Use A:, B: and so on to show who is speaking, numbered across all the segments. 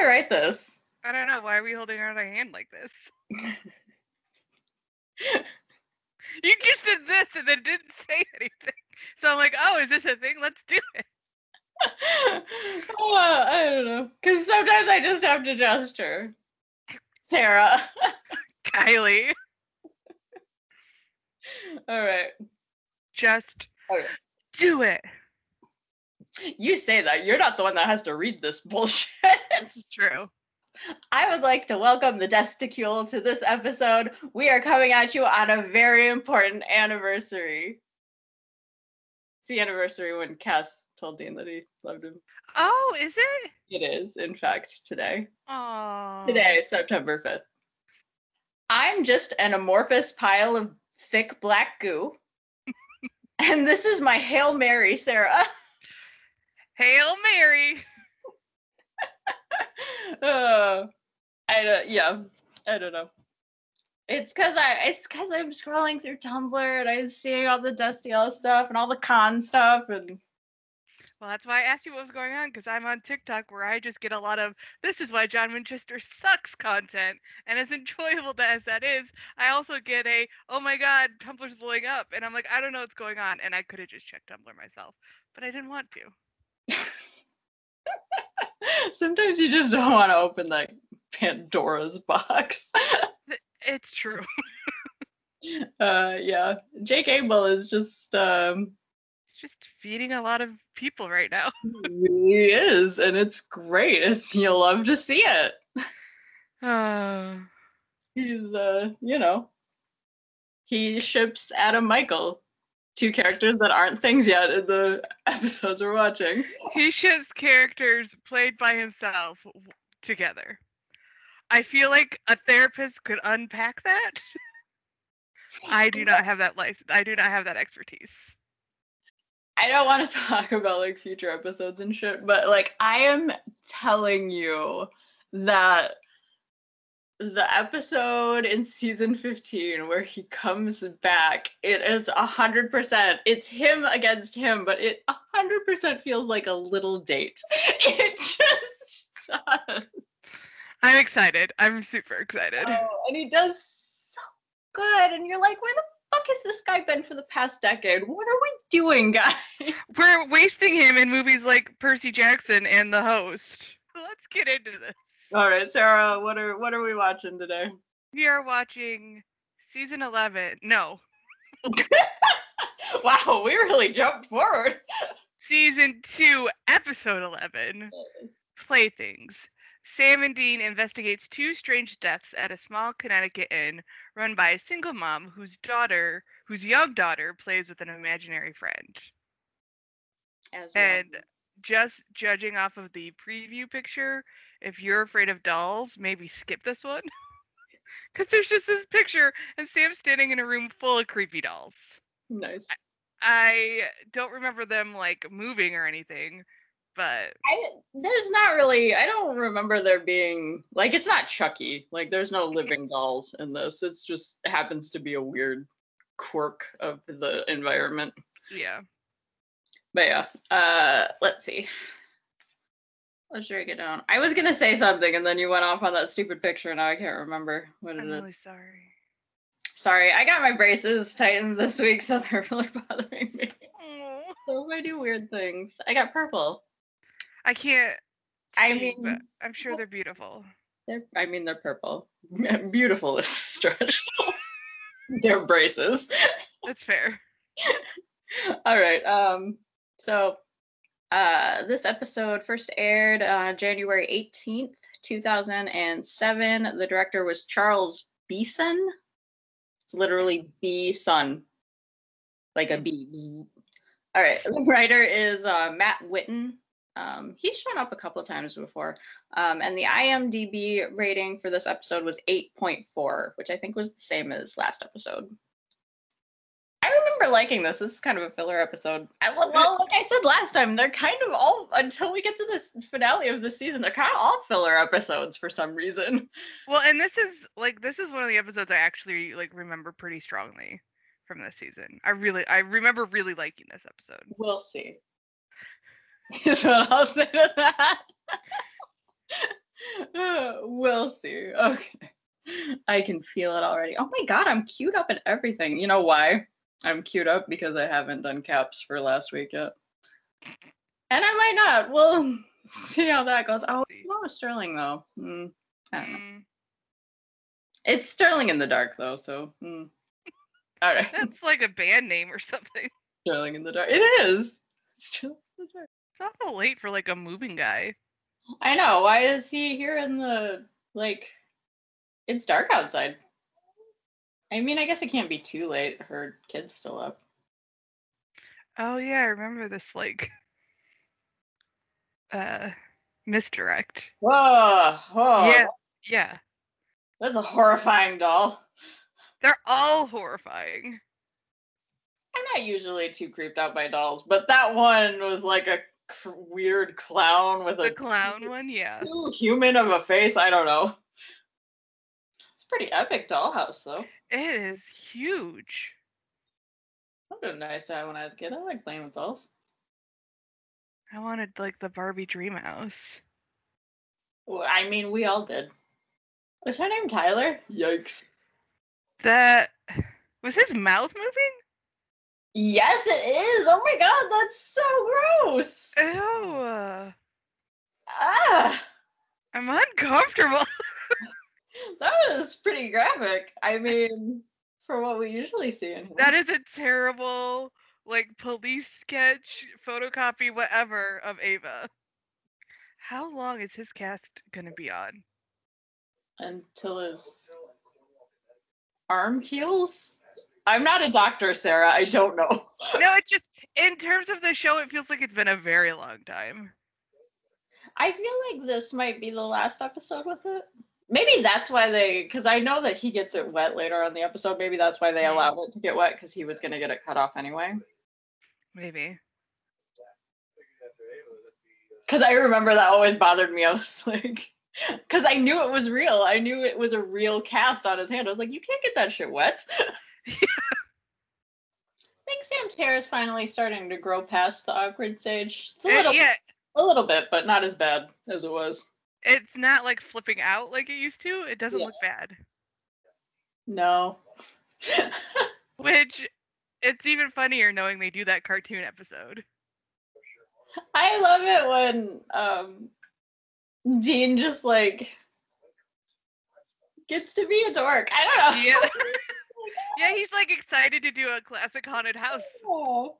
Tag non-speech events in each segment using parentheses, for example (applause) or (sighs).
A: I write this?
B: I don't know. Why are we holding out a hand like this? (laughs) You just did this and then didn't say anything. So I'm like, oh, is this a thing? Let's do it. (laughs)
A: oh, I don't know. Because sometimes I just have to gesture. Sarah. (laughs)
B: Kylie,
A: All right.
B: just
A: Okay.
B: do it.
A: You say that. You're not the one that has to read this bullshit. (laughs)
B: This is true.
A: I would like to welcome the Desticule to this episode. We are coming at you on a very important anniversary. It's the anniversary when Cass told Dean that he loved him.
B: Oh, is it?
A: It is, in fact, today.
B: Oh.
A: Today, September 5th. I'm just an amorphous pile of thick black goo. (laughs) and this is my Hail Mary, Sarah. (laughs)
B: Hail Mary. (laughs)
A: uh, I don't, yeah, I don't know. It's cause I, it's cause I'm scrolling through Tumblr and I'm seeing all the Destiel stuff and all the con stuff and
B: Well, that's why I asked you what was going on because I'm on TikTok where I just get a lot of this is why John Winchester sucks content. And as enjoyable (laughs) as that is, I also get a oh my god, Tumblr's blowing up. And I'm like, I don't know what's going on. And I could have just checked Tumblr myself, but I didn't want to. (laughs)
A: sometimes you just don't want to open that Pandora's box.
B: It's true. (laughs)
A: uh, yeah, Jake Abel is just um,
B: It's just feeding a lot of people right now. (laughs)
A: he is, and it's great. It's you'll love to see it.
B: Uh, (sighs)
A: He's uh, you know, he ships Adam Michael, two characters that aren't things yet in the (laughs) episodes we're watching.
B: he ships characters played by himself together. I feel like a therapist could unpack that. I do not have that life. I do not have that expertise.
A: I don't want to (laughs) talk about like future episodes and shit, but like I am telling you that the episode in season 15 where he comes back, it is hundred percent. It's him against him, but it hundred percent feels like a little date. (laughs) It just does.
B: I'm excited. I'm super excited.
A: Oh, and he does so good, and you're like, where the fuck has this guy been for the past decade? What are we doing, (laughs) guys?
B: We're wasting him in movies like Percy Jackson and The Host. Let's get into this.
A: All right, Sarah, what are what are we watching today?
B: We are watching season 11. No, (laughs)
A: wow, we really jumped forward.
B: season 2, episode 11. Playthings. Sam and Dean investigates two strange deaths at a small Connecticut inn run by a single mom whose daughter, whose young daughter, plays with an imaginary friend.
A: As we all
B: And just judging off of the preview picture, if you're afraid of dolls, maybe skip this one. (laughs) Because there's just this picture, and Sam's standing in a room full of creepy dolls.
A: nice.
B: I don't remember them like moving or anything, but
A: I, there's not really. I don't remember there being like it's not Chucky. Like there's no living dolls in this. It's just happens to be a weird quirk of the environment.
B: yeah.
A: But yeah, uh, let's see. Let's break it down. I was gonna say something and then you went off on that stupid picture. Now I can't remember what it
B: I'm
A: is.
B: really sorry.
A: Sorry, I got my braces tightened this week, so (laughs) they're really bothering me. So if I do weird things, I got purple.
B: I can't.
A: I mean,
B: but I'm sure they're beautiful.
A: they're. I mean, they're purple. (laughs) Beautiful is stretch. (laughs) they're braces.
B: That's fair.
A: All right. Um. So, uh, this episode first aired uh, January 18th, 2007. The director was Charles Beeson. It's literally B Sun, like a bee. All right. The writer is uh, Matt Witten. Um, he's shown up a couple of times before. Um, and the IMDb rating for this episode was 8.4, which I think was the same as last episode. Remember liking this. This is kind of a filler episode. I, well, like I said last time, they're kind of all until we get to this finale of the season. They're kind of all filler episodes for some reason.
B: Well, and this is like this is one of the episodes I actually like remember pretty strongly from this season. I really I remember really liking this episode.
A: We'll see. (laughs) Is what I'll say to that. (laughs) We'll see. Okay. I can feel it already. Oh my god, I'm queued up and everything. You know why? I'm queued up because I haven't done caps for last week yet. And I might not. We'll (laughs) see how that goes. Oh, what was Sterling though? Hmm, I don't know.
B: Mm,
A: It's Sterling in the dark though, so. Hmm. (laughs) All right.
B: that's like a band name or something.
A: Sterling in the dark. It is. Sterling in the dark.
B: It's awful late for like a moving guy.
A: I know. Why is he here in the like? It's dark outside. I mean, I guess it can't be too late. Her kid's still up.
B: Oh yeah, I remember this like uh misdirect.
A: Whoa, whoa.
B: Yeah. Yeah.
A: That's a horrifying doll.
B: They're all horrifying.
A: I'm not usually too creeped out by dolls, but that one was like a cr- weird clown with
B: The
A: a
B: clown one, yeah.
A: too human of a face. I don't know. Pretty epic dollhouse, though.
B: It is huge.
A: That was a nice time when I was a kid. I like playing with dolls.
B: I wanted like the Barbie dream house.
A: Well, I mean, we all did. Was her name Tyler? Yikes.
B: That was his mouth moving?
A: Yes, it is. Oh my god, that's so gross.
B: Ew.
A: Ah,
B: I'm uncomfortable. (laughs)
A: that was pretty graphic. I mean, for what we usually see in here.
B: that is a terrible like police sketch, photocopy, whatever of Ava. How long is his cast gonna be on?
A: until his arm heals. I'm not a doctor, Sarah. I don't know.
B: No, it just in terms of the show, it feels like it's been a very long time.
A: I feel like this might be the last episode with it. Maybe that's why they, because I know that he gets it wet later on the episode. Maybe that's why they allowed it to get wet because he was going to get it cut off anyway.
B: Maybe.
A: Because I remember that always bothered me. I was (laughs) like, because I knew it was real. I knew it was a real cast on his hand. I was like, you can't get that shit wet. (laughs) I think Sam's hair is finally starting to grow past the awkward stage. It's a
B: Uh,
A: little,
B: yeah,
A: a little bit, but not as bad as it was.
B: It's not like flipping out like it used to. It doesn't
A: Yeah.
B: look bad.
A: No. (laughs)
B: Which it's even funnier knowing they do that cartoon episode.
A: I love it when um Dean just like gets to be a dork. I don't know.
B: Yeah. (laughs) (laughs) Yeah, he's like excited to do a classic haunted house.
A: Oh.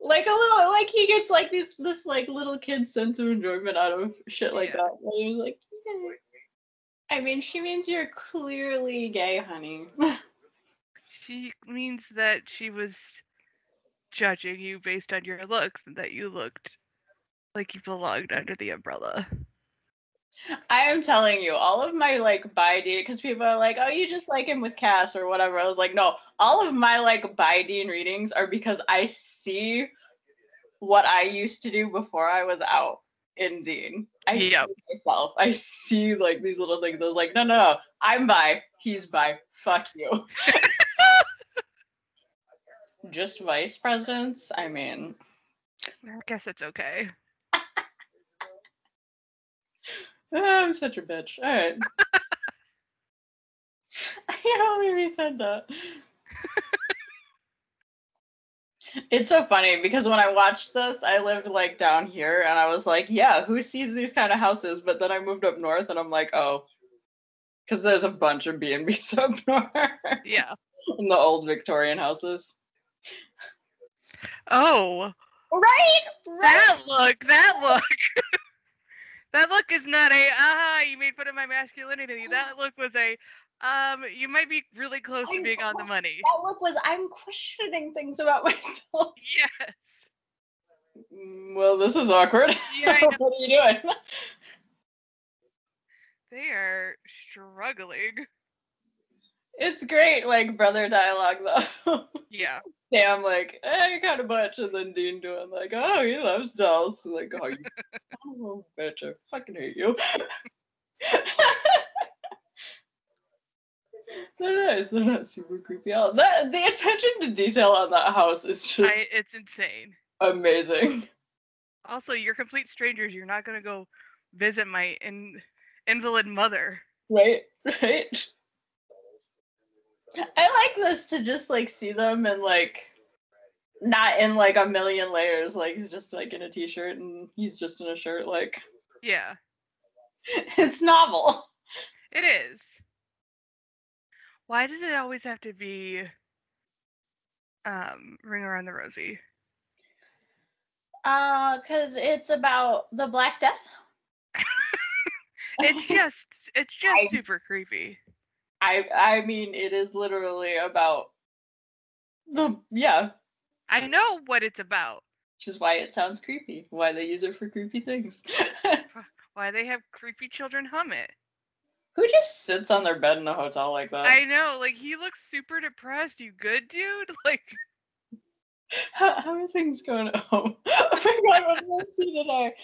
A: Like a little like he gets like this this like little kid sense of enjoyment out of shit like
B: Yeah.
A: that. And he was like, "Yeah." I mean, she means you're clearly gay, honey. (laughs)
B: She means that she was judging you based on your looks and that you looked like you belonged under the umbrella.
A: I am telling you, all of my like bi Dean, because people are like, oh, you just like him with Cass or whatever. I was like, no, all of my like bi Dean readings are because I see what I used to do before I was out in Dean. I
B: Yep.
A: see myself. I see like these little things. I was like, no, no, no, I'm bi. He's bi. Fuck you. (laughs) just vice presidents. I mean,
B: I guess it's okay. (laughs)
A: Ah, I'm such a bitch. All right. (laughs) I can't believe he said that. (laughs) it's so funny because when I watched this, I lived like down here and I was like, yeah, who sees these kind of houses? But then I moved up north and I'm like, oh, because there's a bunch of B&Bs up north
B: Yeah.
A: in the old Victorian houses.
B: Oh,
A: Right,
B: that look, that look. That look is not a ah, you made fun of my masculinity. That look was a um, you might be really close to
A: I
B: being on the money.
A: That look was I'm questioning things about (laughs) myself.
B: Yes.
A: Well, this is awkward.
B: Yeah, (laughs)
A: what are you doing?
B: They are struggling.
A: It's great, like brother dialogue though. (laughs)
B: Yeah.
A: Sam like, eh, you kind of much, and then Dean doing like, oh, he loves dolls. Like, oh, you (laughs) oh, bitch, I fucking hate you. (laughs) they're nice. They're not super creepy. Oh, that the attention to detail on that house is just
B: I, it's insane.
A: amazing.
B: Also, you're complete strangers. You're not gonna go visit my in invalid mother.
A: Right, (laughs) right. I like this to just like see them and like not in like a million layers. Like he's just like in a t-shirt and he's just in a shirt. Like
B: Yeah, (laughs)
A: it's novel.
B: it is. Why does it always have to be um Ring Around the Rosie?
A: Uh, cause it's about the Black Death. (laughs)
B: It's just it's just
A: I-
B: super creepy.
A: I I mean it is literally about the yeah,
B: I know what it's about.
A: which is why it sounds creepy. Why they use it for creepy things. (laughs)
B: Why they have creepy children hum it.
A: Who just sits on their bed in a hotel like that?
B: I know, like he looks super depressed. You good, dude? (laughs) Like
A: How, how are things going at home? (laughs) Oh my god, what did I see today?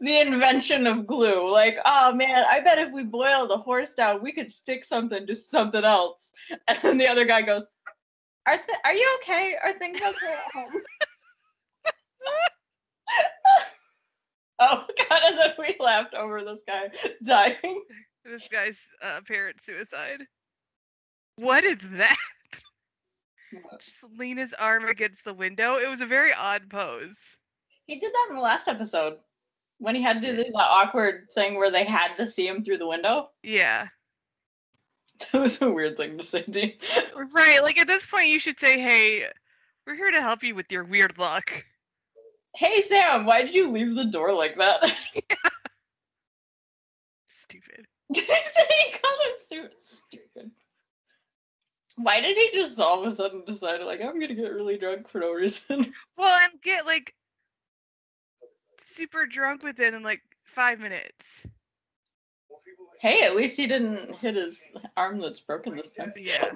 A: The invention of glue. Like, oh man, I bet if we boiled a horse down, we could stick something to something else. (laughs) And then the other guy goes, Are th- are you okay? Are things okay at home? (laughs) oh (laughs) god, and then we laughed over this guy dying.
B: this guy's uh, parent suicide. What is that? Just lean his arm against the window. It was a very odd pose.
A: He did that in the last episode. When he had to do that awkward thing where they had to see him through the window.
B: Yeah. (laughs)
A: That was a weird thing to say, Dean. (laughs)
B: Right. Like at this point, you should say, "Hey, we're here to help you with your weird luck."
A: Hey Sam, why did you leave the door like that? (laughs)
B: Stupid.
A: He called him stupid? Stupid. Why did he just all of a sudden decide like I'm gonna get really drunk for no reason?
B: Well, and get like super drunk within in like five minutes.
A: hey, at least he didn't hit his arm that's broken this time.
B: Yeah.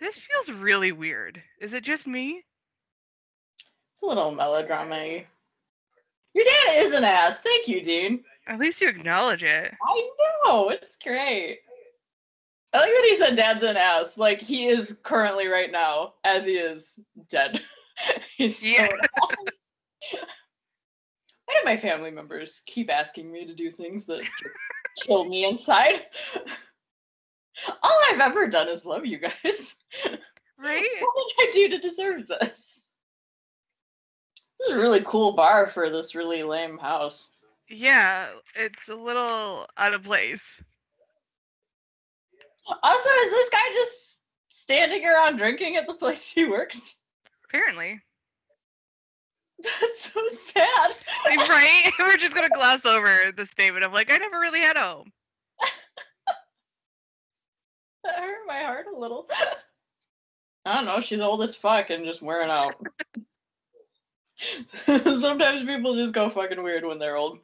B: This feels really weird. Is it just me?
A: It's a little melodrama Your dad is an ass. Thank you, Dean.
B: At least you acknowledge it.
A: I know, it's great. I like that he said dad's an ass. Like he is currently right now, as he is dead. (laughs) He's still
B: Yeah.
A: An ass. Why do my family members keep asking me to do things that (laughs) kill me inside? (laughs) All I've ever done is love you guys. (laughs)
B: Right?
A: What did I do to deserve this? This is a really cool bar for this really lame house.
B: Yeah, it's a little out of place.
A: Also, is this guy just standing around drinking at the place he works?
B: Apparently. (laughs)
A: That's so sad.
B: right? (laughs) We're just gonna gloss over the statement of like, I never really had a home. (laughs)
A: That hurt my heart a little. I don't know. She's old as fuck and just wearing out. Sometimes people just go fucking weird when they're old.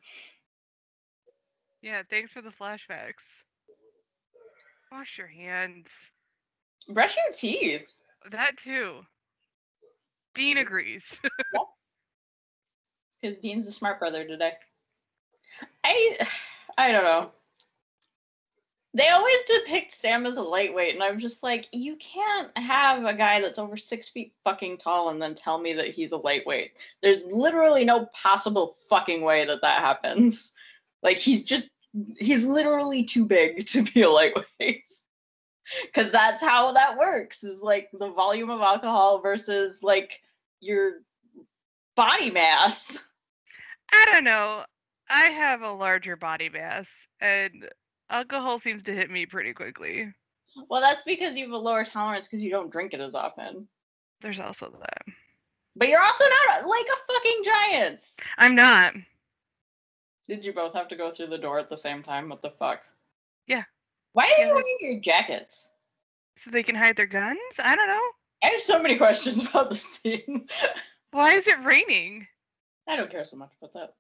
B: Yeah, thanks for the flashbacks. Wash your hands.
A: Brush your teeth.
B: That too. Dean agrees.
A: Because Dean's a smart brother today. I I don't know. They always depict Sam as a lightweight, and I'm just like, you can't have a guy that's over six feet fucking tall and then tell me that he's a lightweight. There's literally no possible fucking way that that happens. Like he's just he's literally too big to be a lightweight. (laughs) Cause that's how that works. Is like the volume of alcohol versus like your body mass.
B: I don't know. I have a larger body mass, and alcohol seems to hit me pretty quickly.
A: Well, that's because you have a lower tolerance because you don't drink it as often.
B: There's also that.
A: But you're also not like a fucking giant.
B: I'm not.
A: Did you both have to go through the door at the same time? What the fuck?
B: Yeah.
A: Why are
B: Yeah.
A: you wearing your jackets?
B: So they can hide their guns? I don't know.
A: I have so many (laughs) questions about the scene.
B: Why is it raining?
A: I don't care so much about that.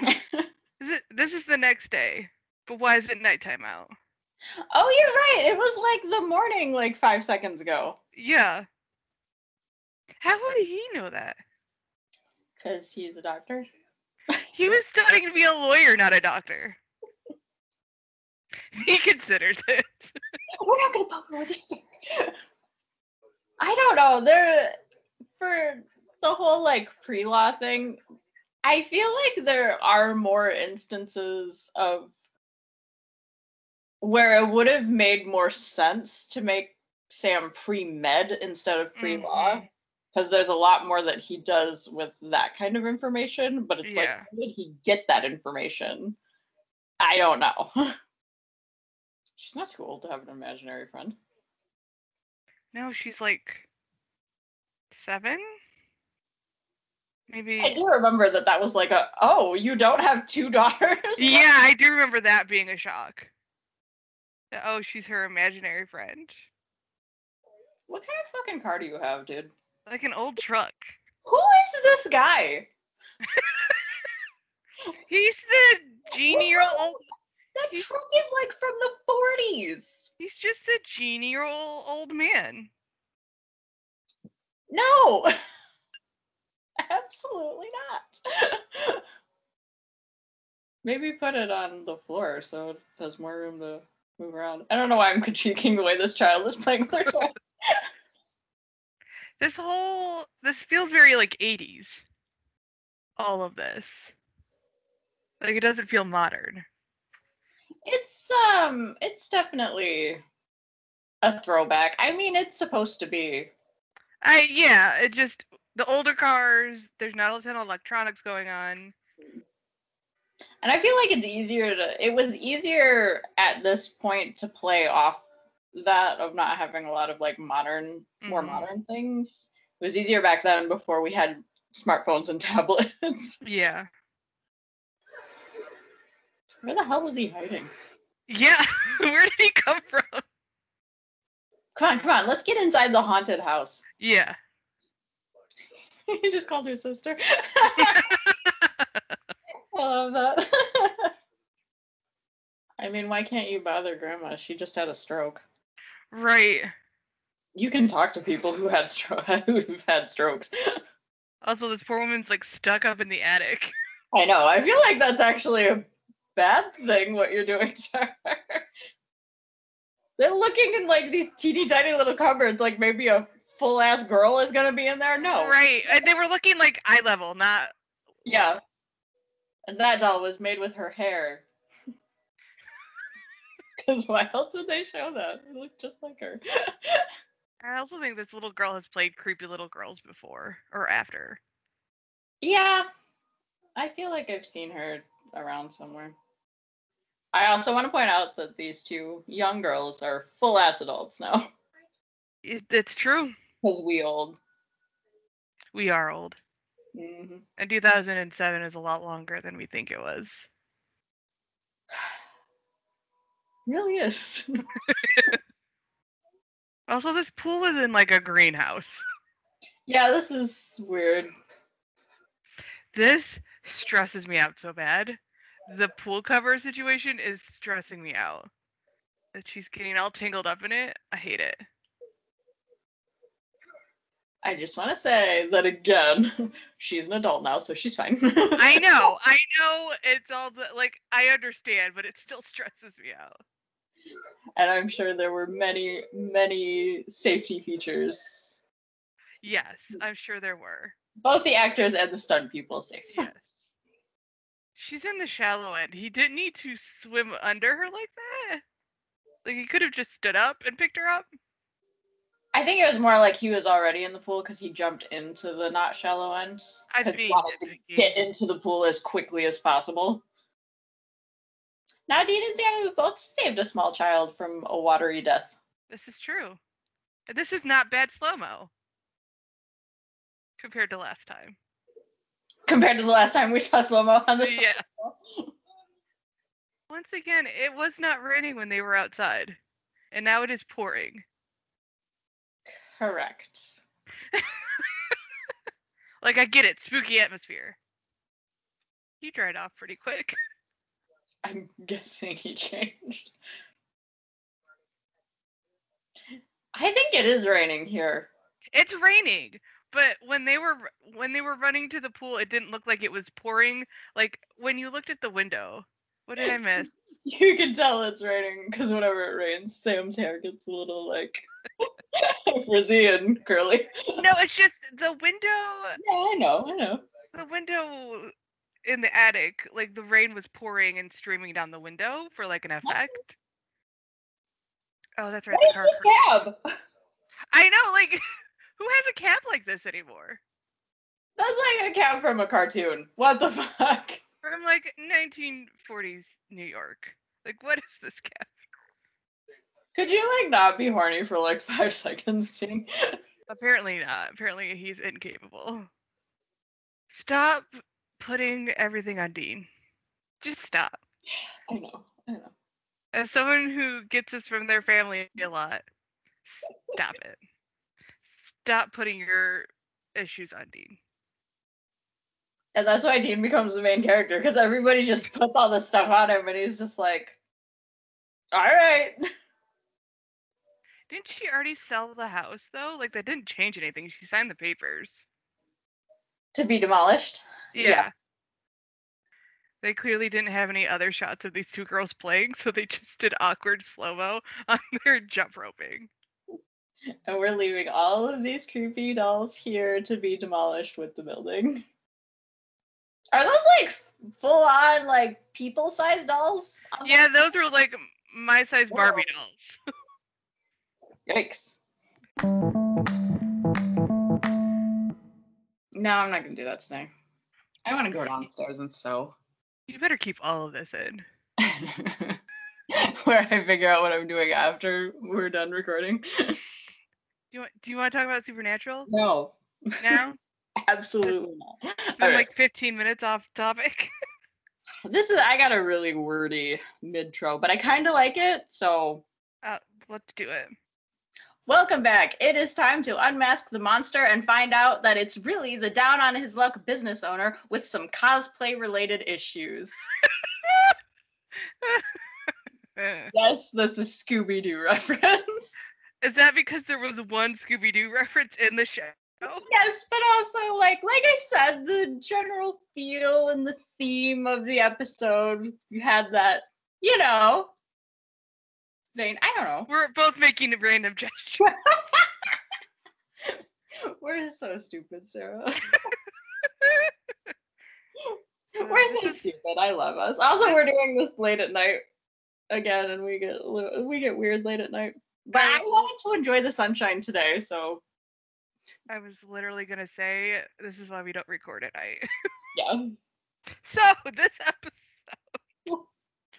A: (laughs)
B: Is it this is the next day. But why is it nighttime out?
A: oh, you're right. It was like the morning, like five seconds ago.
B: Yeah. How would he know that?
A: Because he's a doctor.
B: He was studying to be a lawyer, not a doctor. (laughs) He considers it. (laughs)
A: We're not gonna poke her with a stick. I don't know. There, for the whole like pre-law thing, I feel like there are more instances of where it would have made more sense to make Sam pre-med instead of pre-law.
B: Mhm.
A: Because there's a lot more that he does with that kind of information, but it's like, how did he get that information? I don't know. (laughs) She's not too old to have an imaginary friend.
B: No, she's like seven? Maybe.
A: I do remember that that was like a, oh, you don't have two (laughs) daughters?
B: Yeah, I do remember that being a shock. Oh, she's her imaginary friend.
A: What kind of fucking car do you have, dude?
B: Like an old truck.
A: Who is this guy? (laughs)
B: He's the genial old. (laughs)
A: That
B: He's-
A: truck is like from the 40s.
B: He's just a genial old man.
A: No. Absolutely not. (laughs) Maybe put it on the floor so it has more room to move around. I don't know why I'm (laughs) critiquing the way this child is playing with their toy. (laughs)
B: This whole this feels very like 80s. All of this. Like it doesn't feel modern.
A: It's um it's definitely a throwback. I mean it's supposed to be.
B: I yeah, it just the older cars, there's not a ton of electronics going on.
A: And I feel like it's easier to it was easier at this point to play off that of not having a lot of like modern more
B: Mhm.
A: modern things. It was easier back then before we had smartphones and (laughs) tablets.
B: Yeah.
A: Where the hell was he hiding?
B: Yeah. (laughs) Where did he come from?
A: Come on, come on, let's get inside the haunted house.
B: Yeah. (laughs)
A: he just called her sister. (laughs) I love that. (laughs) I mean, why can't you bother grandma? She just had a stroke.
B: Right.
A: You can talk to people who had stro- who've had strokes.
B: Also, this poor woman's like stuck up in the attic.
A: I know. I feel like that's actually a bad thing what you're doing to her. They're looking in like these teeny tiny little cupboards, like maybe a full ass girl is gonna be in there. No.
B: Right. And they were looking like eye level, not
A: Yeah. And that doll was made with her hair. (laughs) Because why else would they show that? It looked just like her.
B: I also think this little girl has played creepy little girls before or after.
A: yeah. I feel like I've seen her around somewhere. I also want to point out that these two young girls are full ass adults now.
B: It, it's true.
A: Because we old.
B: We are old.
A: hmm
B: And 2007 is a lot longer than we think it was. (sighs)
A: Really is. (laughs)
B: Also, this pool is in like a greenhouse. (laughs)
A: yeah, this is weird.
B: This stresses me out so bad. The pool cover situation is stressing me out. That she's getting all tangled up in it. I hate it.
A: I just want to say that again, (laughs) she's an adult now, so she's fine. (laughs)
B: I know, I know it's all the, like I understand, but it still (laughs) stresses me out.
A: and I'm sure there were many, many safety features.
B: Yes, I'm sure there were.
A: Both the actors and the stunt people safe.
B: Yes. She's in the shallow end. He didn't need to swim under her like that. Like he could have just stood up and picked her up.
A: I think it was more like he was already in the pool because he jumped into the not shallow end.
B: I'd be
A: wanted to get into the pool as quickly as possible. Now, Dean and Sam have both saved a small child from a watery death.
B: This is true. This is not bad slow mo compared to last time.
A: Compared to the last time we saw slow mo on this. (laughs)
B: Yeah. Once again, it was not raining when they were outside, and now it is pouring.
A: Correct. (laughs)
B: Like I get it, spooky atmosphere. He dried off pretty quick. (laughs)
A: I'm guessing he changed. I think it is raining here.
B: It's raining, but when they were when they were running to the pool, it didn't look like it was pouring. Like when you looked at the window, what did I miss? (laughs)
A: You can tell it's raining because whenever it rains, Sam's hair gets a little like frizzy and curly.
B: No, it's just the window.
A: Yeah, I know, I know.
B: The window in the attic, like the rain was pouring and streaming down the window for like an effect. Oh, that's right.
A: What
B: The
A: is this cab?
B: I know, like, (laughs) who has a cab like this anymore?
A: That's like a cab from a cartoon. What the (laughs) fuck?
B: From like 1940s New York. Like, what is this cab?
A: Could you like not be horny for like (laughs) five seconds, Dean?
B: Apparently not. Apparently he's incapable. Stop putting everything on Dean. Just stop.
A: I know. I know.
B: As someone who gets this from their family a lot, stop it. Stop putting your issues on Dean.
A: And that's why Dean becomes the main character because everybody just puts all this stuff on him, and he's just like, "All right." (laughs)
B: Didn't she already sell the house though? Like that didn't change anything. She signed the papers.
A: to be demolished.
B: Yeah.
A: Yeah.
B: They clearly didn't have any other shots of these two girls playing, so they just did awkward slow mo (laughs) on their jump roping.
A: And we're leaving all of these creepy dolls here to be demolished with the building. Are those like full on like people sized dolls?
B: Yeah, those were like my size Barbie
A: Whoa.
B: dolls. (laughs)
A: Yikes. No, I'm not gonna do that today. I want to go downstairs and sew.
B: You better keep all of this in. (laughs)
A: Where I figure out what I'm doing after we're done recording.
B: Do you want, do you want to talk about Supernatural
A: No,
B: now? (laughs)
A: absolutely not.
B: It's
A: All
B: been
A: right.
B: like 15 minutes off topic. (laughs)
A: This is I got a really wordy midtro, but I kind of like it. So
B: Uh, let's do it.
A: Welcome back. It is time to unmask the monster and find out that it's really the down on his luck business owner with some cosplay related issues. (laughs) Yes, that's a Scooby Doo reference.
B: Is that because there was one Scooby Doo reference in the show?
A: Yes, but also like like I said, the general feel and the theme of the episode you had that, you know, I don't know.
B: We're both making a random gesture. (laughs)
A: We're so stupid, Sarah. (laughs) (laughs) We're so stupid. I love us. Also, we're doing this late at night again, and we get we get weird late at night. But I wanted to enjoy the sunshine today, so
B: I was literally gonna say this is why we don't record at night.
A: yeah.
B: So this episode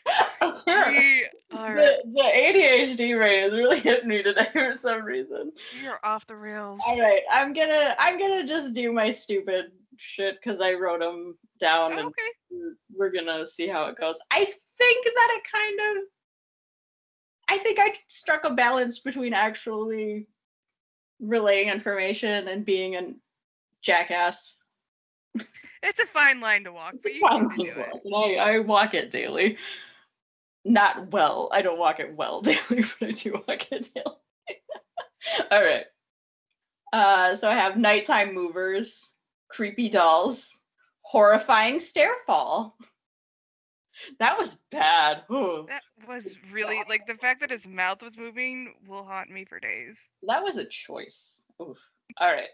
B: we are
A: the, the ADHD ray is really hitting me today for some reason.
B: we are off the rails.
A: All right, I'm gonna I'm gonna just do my stupid shit because I wrote them down and
B: okay.
A: we're, we're gonna see how it goes. I think that it kind of I think I struck a balance between actually relaying information and being a jackass.
B: It's a fine line to walk, but you can do it.
A: I, I walk it daily. Not well. I don't walk it well (laughs) daily, but I do walk it daily. (laughs) All right. Uh, so I have nighttime movers, creepy dolls, horrifying stair fall. That was bad. Ooh,
B: That was really like the fact that his mouth was moving will haunt me for days.
A: that was a choice. Oof. All right.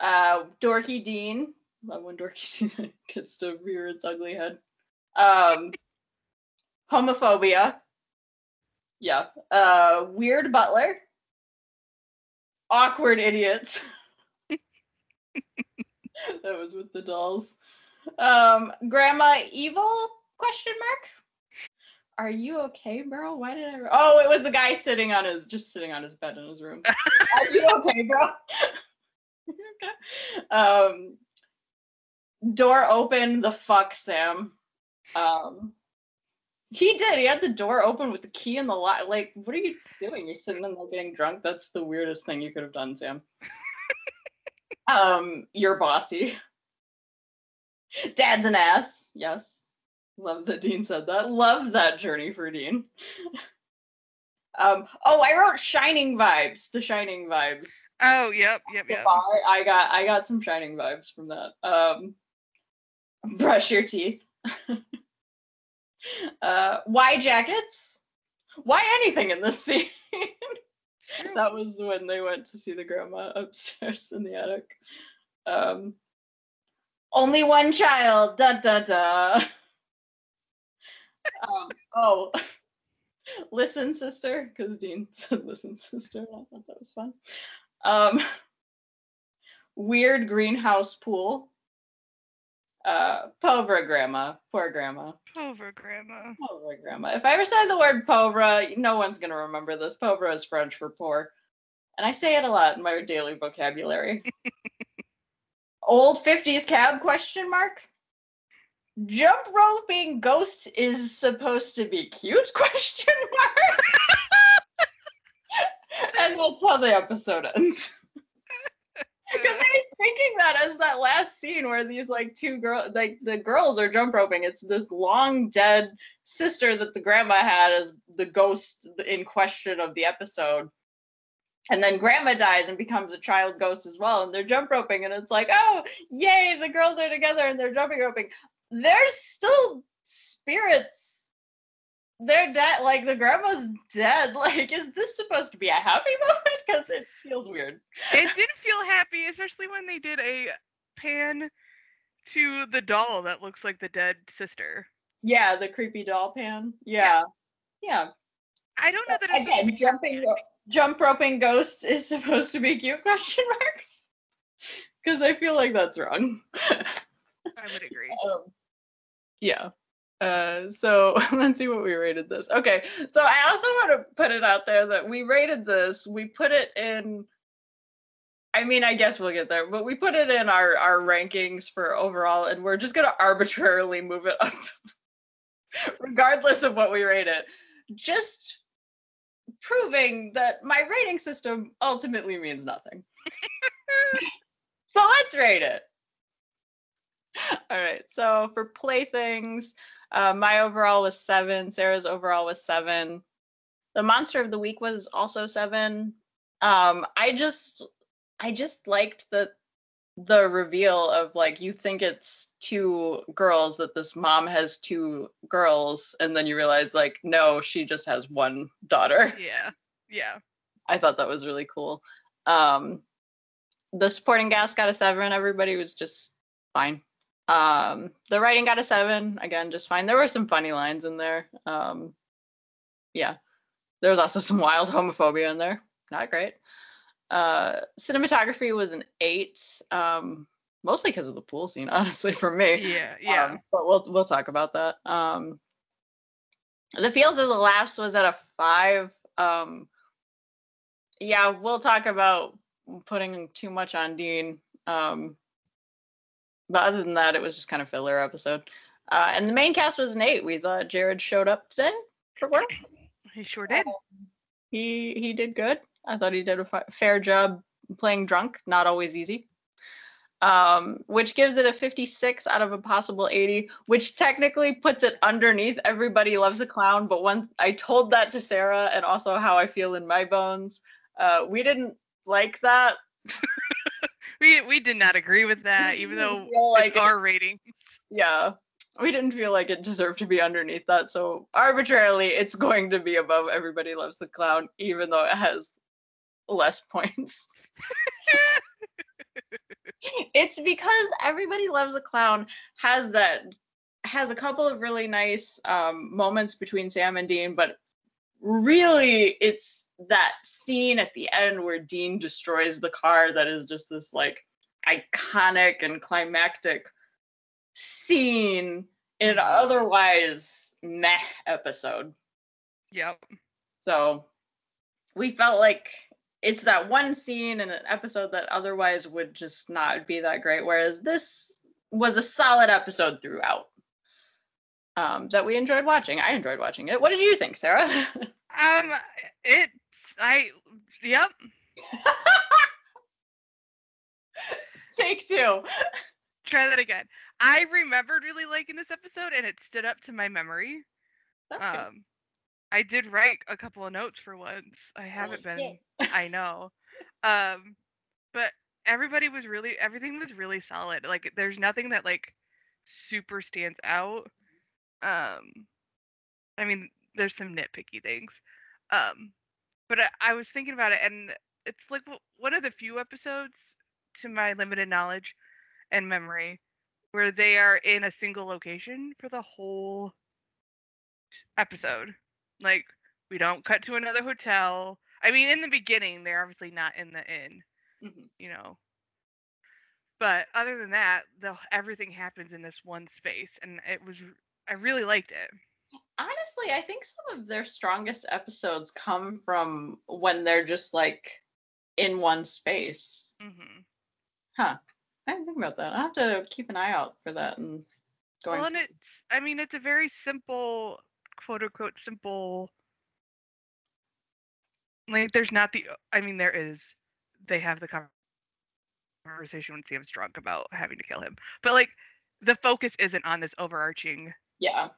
A: Uh, Dorky Dean. Love when Dorky (laughs) Dean gets to rear its ugly head. Um, homophobia. Yeah. Uh, weird butler. Awkward idiots. (laughs) that was with the dolls. Um, grandma evil? Question mark. Are you okay, bro? Why did I? Oh, it was the guy sitting on his, just sitting on his bed in his room. (laughs) Are you okay, bro? okay. (laughs) Um, door open. The fuck, Sam. Um, he did. He had the door open with the key in the lock. Like, what are you doing? You're sitting in there getting drunk. That's the weirdest thing you could have done, Sam. (laughs) um, you're bossy. Dad's an ass. Yes. Love that Dean said that. Love that journey for Dean. (laughs) um, oh, I wrote shining vibes. The shining vibes.
B: Oh, yep, yep, yep.
A: far, I got I got some shining vibes from that. Um, brush your teeth. (laughs) (laughs) uh, why jackets? Why anything in this (laughs) scene? That was when they went to see the grandma (laughs) upstairs in the attic. Um, only one child. Da da da. um, oh, listen, sister, because Dean said listen, sister. I thought that was fun. Um, weird greenhouse pool. Uh, Povra grandma, poor grandma.
B: Over grandma.
A: Povra grandma. If I ever say the word Povra, no one's gonna remember this. Povra is French for poor, and I say it a lot in my daily vocabulary. (laughs) Old 50s cab question mark. Jump roping ghosts is supposed to be cute (laughs) question mark. (laughs) and that's how the episode ends. Because thinking that as that last scene where these like two girls, like the girls are jump roping. It's this long dead sister that the grandma had as the ghost in question of the episode. And then grandma dies and becomes a child ghost as well. And they're jump roping. And it's like, oh, yay, the girls are together and they're jumping roping. There's still spirits. They're dead. Like the grandma's dead. (laughs) Like, is this supposed to be a happy (laughs) moment? Because it feels weird.
B: It didn't feel happy, especially when they did a pan to the doll that looks like the dead sister.
A: Yeah, the creepy doll pan. Yeah. Yeah.
B: I don't know that it's
A: Again, jumping jump roping ghosts (laughs) is supposed to be cute question marks. Because I feel like that's wrong.
B: I would agree.
A: um, yeah. Uh, so (laughs) let's see what we rated this. Okay, so I also want to put it out there that we rated this. We put it in. I mean, I guess we'll get there, but we put it in our our rankings for overall, and we're just gonna (laughs) arbitrarily move it up, (laughs) regardless of what we rate it. Just proving that my rating system ultimately means nothing. so let's rate it. All right. So for playthings, uh, my overall was seven. Sarah's overall was seven. The monster of the week was also seven. Um, I just, I just liked the the reveal of like you think it's two girls that this mom has two girls, and then you realize like no, she just has one daughter. (laughs)
B: Yeah. Yeah.
A: I thought that was really cool. Um, the supporting cast got a seven. Everybody was just fine. Um, the writing got a seven. Again, just fine. There were some funny lines in there. Um, yeah, there was also (laughs) some wild homophobia in there. Not great. Uh, cinematography was an eight. Um, mostly because of the pool scene, (laughs) honestly, for me.
B: Yeah. Yeah.
A: Um, but we'll we'll talk about that. Um, the Fields of the Laughs was at a five. Um, yeah, we'll talk about putting too much on Dean. Um, but other than that, it was just kind of filler episode. Uh, and the main cast was Nate. We thought Jared showed up today for work.
B: he sure did.
A: He he did good. I thought he did a fa- fair job playing drunk. Not always easy. Um, which gives it a 56 out of a possible 80, which technically puts it underneath Everybody Loves a Clown. But once I told that to Sarah and also how I feel in my bones, uh, we didn't like that. (laughs)
B: We we did not agree with that, even though
A: like
B: it's
A: it-
B: our rating.
A: Yeah, we didn't feel like it deserved to be underneath that. So arbitrarily, it's going to be above Everybody Loves the Clown, even though it has less (laughs) points. (laughs) it's because Everybody Loves a Clown has that has a couple of really nice um, moments between Sam and Dean, but really it's that scene at the end where Dean destroys the car that is just this like iconic and climactic scene in an otherwise meh episode.
B: Yep.
A: So we felt like it's that one scene in an episode that otherwise would just not be that great, whereas this was a solid episode throughout. Um, that we enjoyed watching. I enjoyed watching it. What did you think, Sarah? (laughs)
B: Um, it's I. Yep. (laughs)
A: Take two.
B: Try that again. I remembered really liking this episode, and it stood up to my memory.
A: That's good.
B: Um, I did write a couple of notes for once. I haven't
A: Holy
B: been. (laughs) I know. Um, but everybody was really everything was really solid. Like there's nothing that like super stands out. Um, I mean, there's some nitpicky things. Um, but I, I was thinking about it, and it's like one of the few episodes, to my limited knowledge and memory, where they are in a single location for the whole episode. Like We don't cut to another hotel. I mean, in the beginning, they're obviously not in the inn,
A: Mhm.
B: you know. But other than that, the everything happens in this one space, and it was I really liked it.
A: Honestly, I think some of their strongest episodes come from when they're just like in one space.
B: Mm-hmm.
A: Huh. I didn't think about that. I'll have to keep an eye out for that and going.
B: Well, and it's I mean, it's a very simple, quote unquote, simple. Like, there's not the. I mean, there is. They have the conversation when Sam's drunk about having to kill him, but like, the focus isn't on this overarching
A: yeah.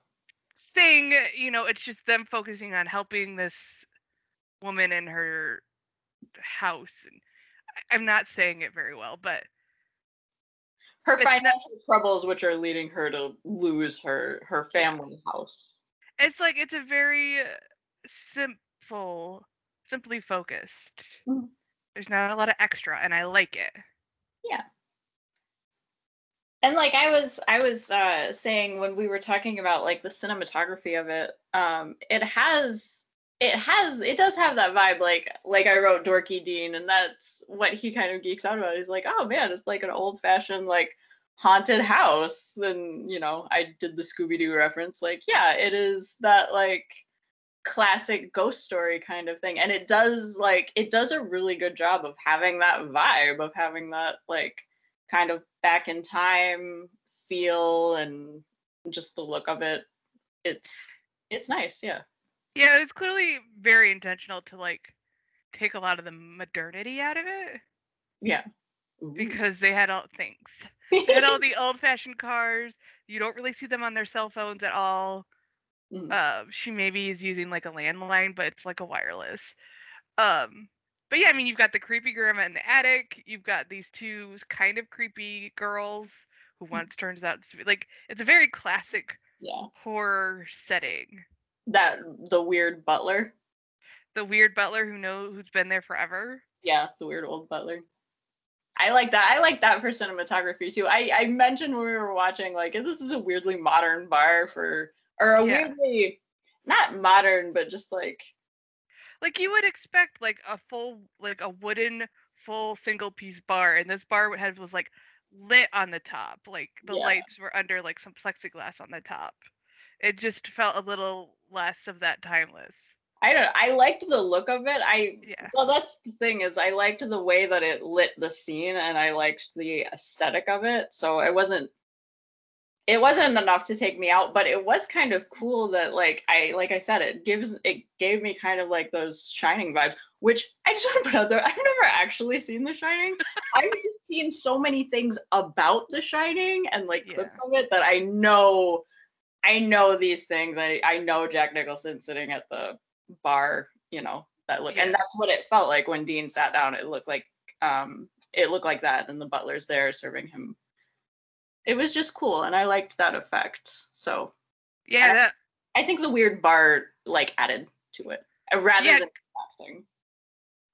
B: Thing. You know, it's just them focusing on helping this woman in her house. And I'm not saying it very well, but
A: Her
B: not-
A: financial troubles, which are leading her to lose her her family house.
B: it's like it's a very simple simply focused
A: Mhm.
B: there's not a lot of extra and i like it
A: Yeah. And like I was I was uh saying when we were talking about like the cinematography of it, um it has it has it does have that vibe like like I wrote Dorky Dean and that's what he kind of geeks out about. He's like, "Oh man, it's like an old-fashioned like haunted house." And you know, I did the Scooby Doo reference like, yeah, it is that like classic ghost story kind of thing and it does like it does a really good job of having that vibe of having that like kind of back in time feel and just the look of it it's it's nice yeah.
B: Yeah it's clearly very intentional to like take a lot of the modernity out of it.
A: Yeah.
B: Because they had all things (laughs) they had all the old fashioned cars. You don't really see them on their cell phones at all.
A: Mhm.
B: uh, she maybe is using like a landline, but it's like a wireless. Um, but yeah, I mean, you've got the creepy grandma in the attic. You've got these two kind of creepy girls who hmm. once turns out to be like it's a very classic
A: yeah
B: horror setting.
A: that the weird butler
B: The weird butler who know who's been there forever.
A: yeah the weird old butler i like that i like that for cinematography too i i mentioned when we were watching like this is a weirdly modern bar for or a
B: Yeah.
A: weirdly not modern but just like
B: Like you would expect like a full like a wooden full single piece bar, and this bar had was like lit on the top. Like the
A: Yeah.
B: lights were under like some plexiglass on the top. It just felt a little less of that timeless.
A: I don't I liked the look of it. I
B: Yeah.
A: well that's the thing is I liked the way that it lit the scene and I liked the aesthetic of it. So it wasn't it wasn't enough to take me out, but it was kind of cool that like I like I said it gives it gave me kind of like those shining vibes, which I just want to put out there. I've never actually seen The Shining. I've just seen so many things about The Shining and like clips
B: Yeah.
A: of it that I know I know these things. I I know Jack Nicholson sitting at the bar, you know, that look
B: Yeah.
A: and that's what it felt like when Dean sat down. It looked like um it looked like that and the butler's there serving him. It was just cool and I liked that effect. So
B: Yeah,
A: I-
B: that
A: I think the weird bar like added to it uh, rather
B: Yeah.
A: than acting.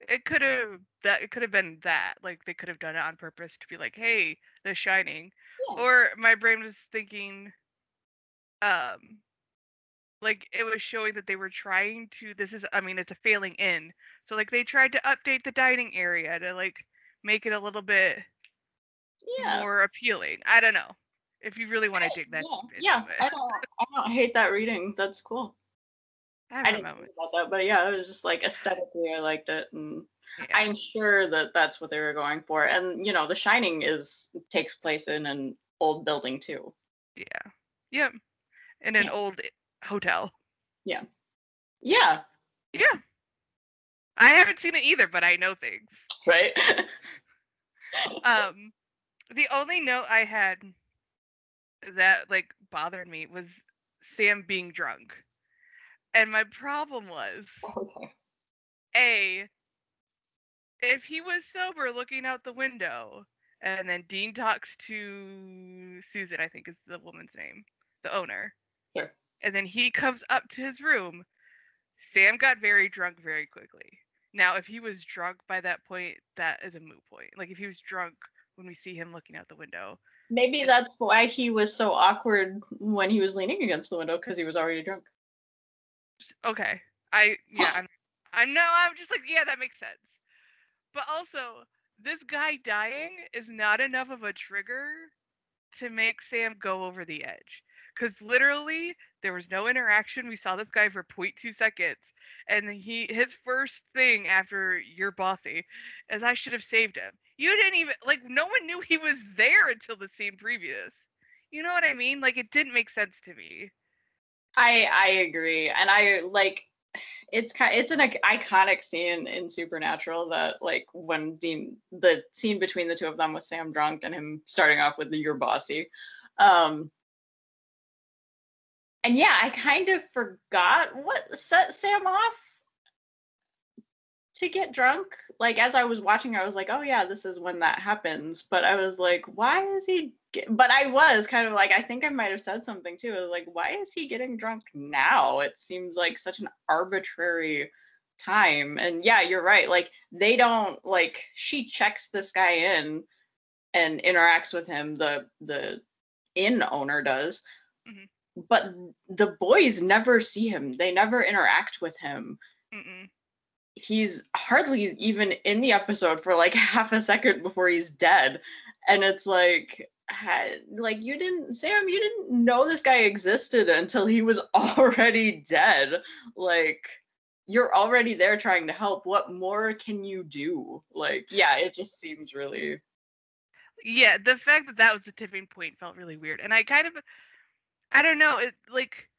B: it could have that it could have been that. Like they could have done it on purpose to be like, hey, The Shining.
A: Yeah.
B: Or my brain was thinking, um, like it was showing that they were trying to. This is, I mean, it's a failing in. So like they tried to update the dining area to like make it a little bit
A: yeah.
B: more appealing. I don't know. If you really want to dig that
A: yeah, yeah. I don't I don't hate that reading. That's cool.
B: I
A: I didn't think about that, but yeah, it was just like aesthetically I liked it and
B: Yeah.
A: I'm sure that that's what they were going for. And you know, The Shining is takes place in an old building too.
B: yeah. Yep. In an
A: Yeah.
B: old hotel.
A: Yeah.
B: Yeah. Yeah. I haven't seen it either, but I know things.
A: Right? (laughs)
B: Um, the only note I had that like bothered me was Sam being drunk, and my problem was
A: okay.
B: a if he was sober looking out the window, and then Dean talks to Susan, I think is the woman's name, the owner,
A: Sure.
B: and then he comes up to his room. Sam got very drunk very quickly. Now, if he was drunk by that point, that is a moot point. Like if he was drunk when we see him looking out the window.
A: Maybe that's why he was so awkward when he was leaning against the window because he was already drunk.
B: Okay. I yeah, I'm, I'm no, I'm just like yeah, that makes sense. But also, this guy dying is not enough of a trigger to make Sam go over the edge. Because literally, there was no interaction. We saw this guy for 0.2 seconds, and he his first thing after you're bossy is I should have saved him. You didn't even like no one knew he was there until the scene previous. You know what I mean? Like it didn't make sense to me.
A: I I agree, and I like it's kind it's an iconic scene in Supernatural that like when Dean the scene between the two of them with Sam drunk and him starting off with the "You're bossy." Um, and yeah, I kind of forgot what set Sam off to get drunk. Like as I was watching, I was like, oh yeah, this is when that happens. But I was like, why is he? Get-? But I was kind of like, I think I might have said something too. I was like, why is he getting drunk now? It seems like such an arbitrary time. And yeah, you're right. Like they don't like she checks this guy in and interacts with him. The the inn owner does. Mm-hmm. But the boys never see him. They never interact with him. Mm-mm he's hardly even in the episode for like (laughs) half a second before he's dead. And it's like like you didn't sam you didn't know this guy existed until he was (laughs) already dead. Like you're already there trying to help. What more can you do? Like yeah it just seems really
B: yeah the fact that that was the tipping point felt really weird. And i kind of i don't know it like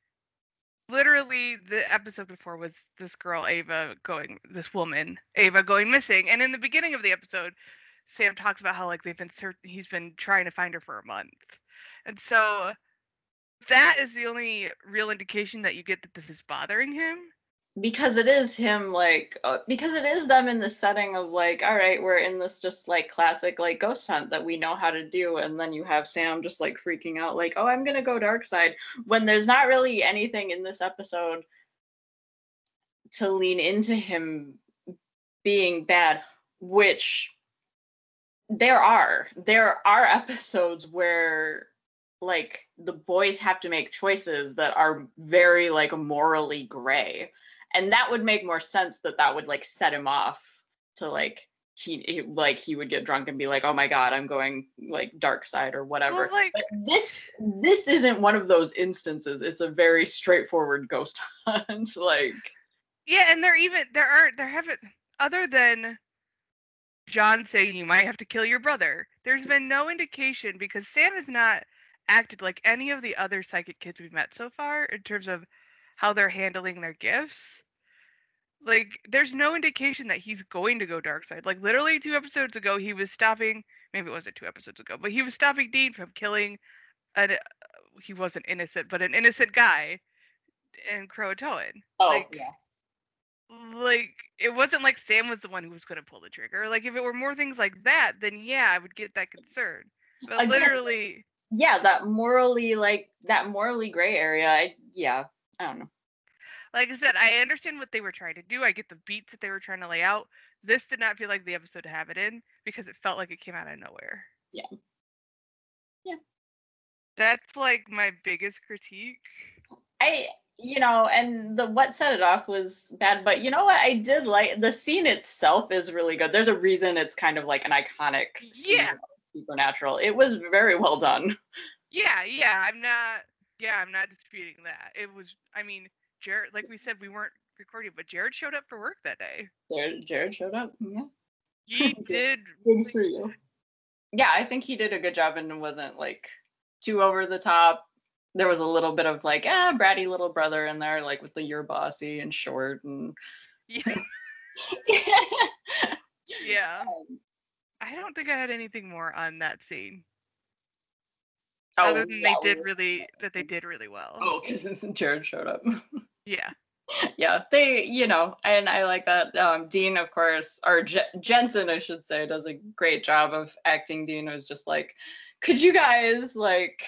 B: literally the episode before was this girl Ava going this woman Ava going missing and in the beginning of the episode Sam talks about how like they've been he's been trying to find her for a month. And so that is the only real indication that you get that this is bothering him
A: because it is him like uh, because it is them in the setting of like all right we're in this just like classic like ghost hunt that we know how to do and then you have sam just like freaking out like oh i'm gonna go dark side when there's not really anything in this episode to lean into him being bad which there are. There are episodes where like the boys have to make choices that are very like morally gray and that would make more sense that that would like set him off to like he, he, like he would get drunk and be like oh my god i'm going like dark side or whatever. Well, like, but this this isn't one of those instances. It's a very straightforward ghost (laughs) hunt like
B: yeah and there even there aren't there haven't other than john saying you might have to kill your brother there's been no indication because sam has not acted like any of the other psychic kids we've met so far in terms of how they're handling their gifts. Like, there's no indication that he's going to go dark side. Like, literally two episodes ago, he was stopping. Maybe it wasn't two episodes ago, but he was stopping Dean from killing. An, uh, he wasn't innocent, but an innocent guy in Croatoan.
A: Oh
B: like,
A: yeah.
B: Like it wasn't like Sam was the one who was going to pull the trigger. Like if it were more things like that, then yeah, I would get that concern. But Again, literally.
A: Yeah, that morally like that morally gray area. I yeah, I don't know.
B: Like I said, I understand what they were trying to do. I get the beats that they were trying to lay out. This did not feel like the episode to have it in because it felt like it came out of nowhere.
A: Yeah. Yeah.
B: That's like my biggest critique.
A: I you know, and the what set it off was bad, but you know what? I did like the scene itself is really good. There's a reason it's kind of like an iconic
B: yeah.
A: supernatural. It was very well done.
B: Yeah, yeah. I'm not yeah, I'm not disputing that. It was, I mean, Jared, like we said, we weren't recording, but Jared showed up for work that day.
A: Jared, Jared showed up. Yeah.
B: He (laughs) did.
A: Good for you. Yeah, I think he did a good job and wasn't like too over the top. There was a little bit of like, ah, bratty little brother in there, like with the you're bossy and short and.
B: Yeah. (laughs) yeah. Um, I don't think I had anything more on that scene. Oh, Other than they did really (laughs) that they did really well.
A: Oh, because Jared showed up. (laughs)
B: Yeah.
A: Yeah, they, you know, and I like that. Um, Dean, of course, or J- Jensen, I should say, does a great job of acting. Dean was just like, could you guys like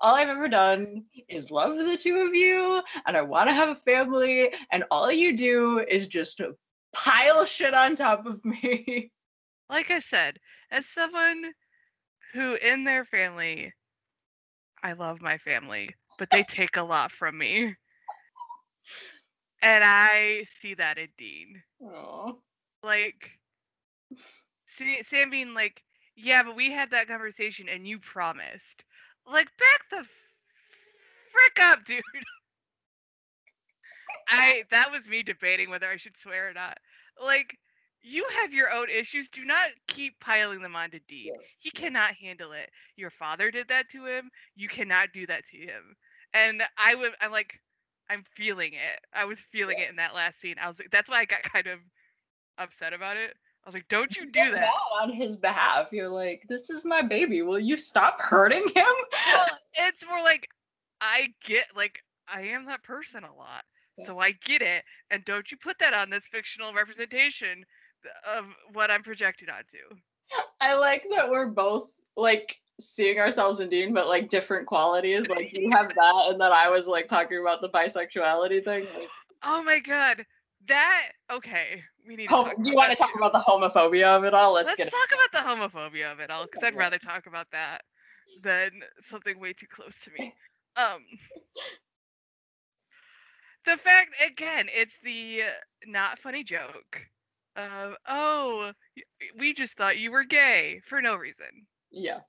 A: all I've ever done is love the two of you and I want to have a family and all you do is just pile shit on top of me. (laughs)
B: Like I said, as someone who in their family I love my family, but they take a lot from me. And I see that in Dean.
A: Oh.
B: Like, see, Sam being like, yeah, but we had that conversation and you promised. Like, back the frick up, dude. (laughs) I that was me debating whether I should swear or not. Like, you have your own issues. Do not keep piling them onto Dean.
A: Yeah.
B: He cannot handle it. Your father did that to him. You cannot do that to him. And I would I'm like I'm feeling it. I was feeling it in that last scene. I was like that's why I got kind of upset about it. I was like, "Don't you do that."
A: on his behalf. You're like, this is my baby. Will you stop hurting him?
B: well, (laughs) it's more like I get like I am that person a lot.
A: Yeah.
B: So I get it. And don't you put that on this fictional representation of what I'm projected onto.
A: I like that we're both like seeing ourselves in Dean, but like different qualities. Like you have (laughs) that, and then I was like talking about the bisexuality thing. Like,
B: Oh my god. That okay. We need to
A: hom-
B: talk
A: you want to talk about the homophobia of it all? Let's,
B: Let's
A: get it.
B: talk about the homophobia of it all, because I'd rather talk about that than something way too close to me. Um, (laughs) the fact again, it's the not funny joke of oh, we just thought you were gay for no reason,
A: Yeah.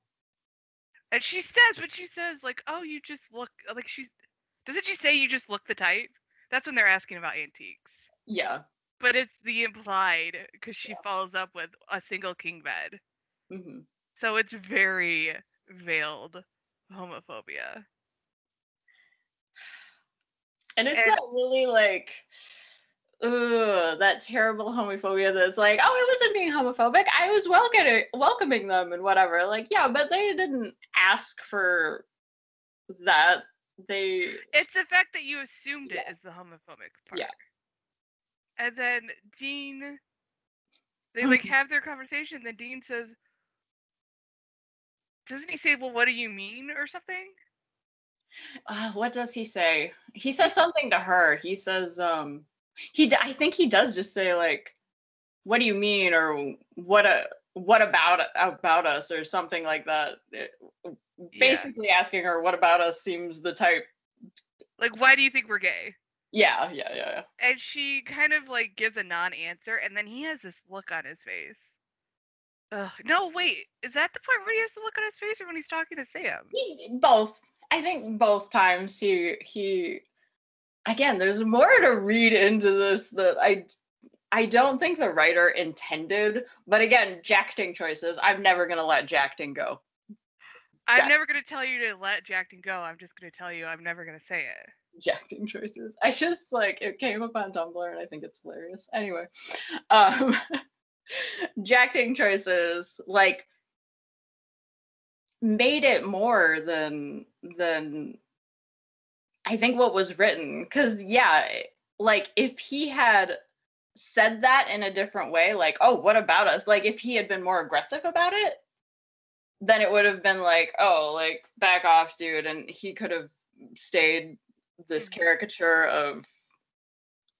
B: and she says, but she says like, oh, you just look like she's. Doesn't she say you just look the type? That's when they're asking about antiques.
A: Yeah.
B: But it's the implied because she follows up with a single king bed.
A: Mm-hmm.
B: So it's very veiled homophobia.
A: And it's
B: And-
A: that really like, ugh, that terrible homophobia that's like, oh, I wasn't being homophobic. I was welcoming welcoming them and whatever. Like, yeah, but they didn't ask for that. They
B: It's the fact that you assumed it
A: Yeah.
B: is the homophobic part.
A: Yeah.
B: And then Dean, they like have their conversation. Then Dean says, doesn't he say, well, what do you mean or something?
A: uh, what does he say? He says something to her. He says, um, he d- I think he does just say like, what do you mean or what a what about about us or something like that. It-
B: Yeah.
A: basically asking her what about us seems the type.
B: Like, why do you think we're gay?
A: Yeah, yeah, yeah, yeah.
B: And she kind of like gives a non-answer, and then he has this look on his face. Ugh. No, wait. Is that the part where he has the look on his face, or when he's talking to Sam?
A: He, both. I think both times he he. Again, there's more to read into this that I I don't think the writer intended. But again, jacting choices. I'm never gonna let jacting go.
B: I'm
A: Yeah.
B: never gonna tell you to let jacting go. I'm just gonna tell you I'm never gonna say it.
A: Jacting choices. I just like it came up on Tumblr and I think it's hilarious. Anyway, um, (laughs) jacting choices like made it more than than I think what was written. Because yeah, like if he had said that in a different way, like oh what about us? Like if he had been more aggressive about it, then it would have been like oh like back off, dude, and he could have stayed this
B: Mhm.
A: caricature of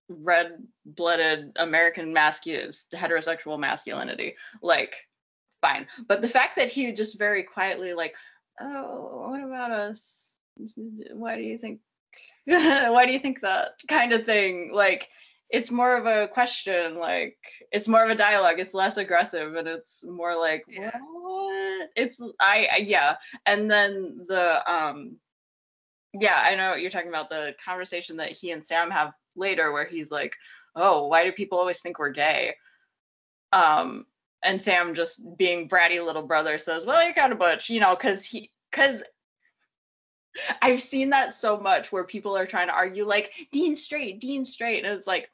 A: red-blooded American masculine heterosexual masculinity. Like fine. But the fact that he just very quietly like, oh, what about us? Why do you think? (laughs) why do you think that kind of thing? Like, it's more of a question. Like, it's more of a dialogue. It's less aggressive, and it's more like,
B: Yeah.
A: what? It's I, I yeah. And then the um, yeah, I know what you're talking about the conversation that he and Sam have later, where he's like, oh, why do people always think we're gay? Um, and Sam just being bratty little brother says, "Well, you're kind of butch," you know, because he, because I've seen that so much where people are trying to argue like Dean straight, Dean straight, and it's like,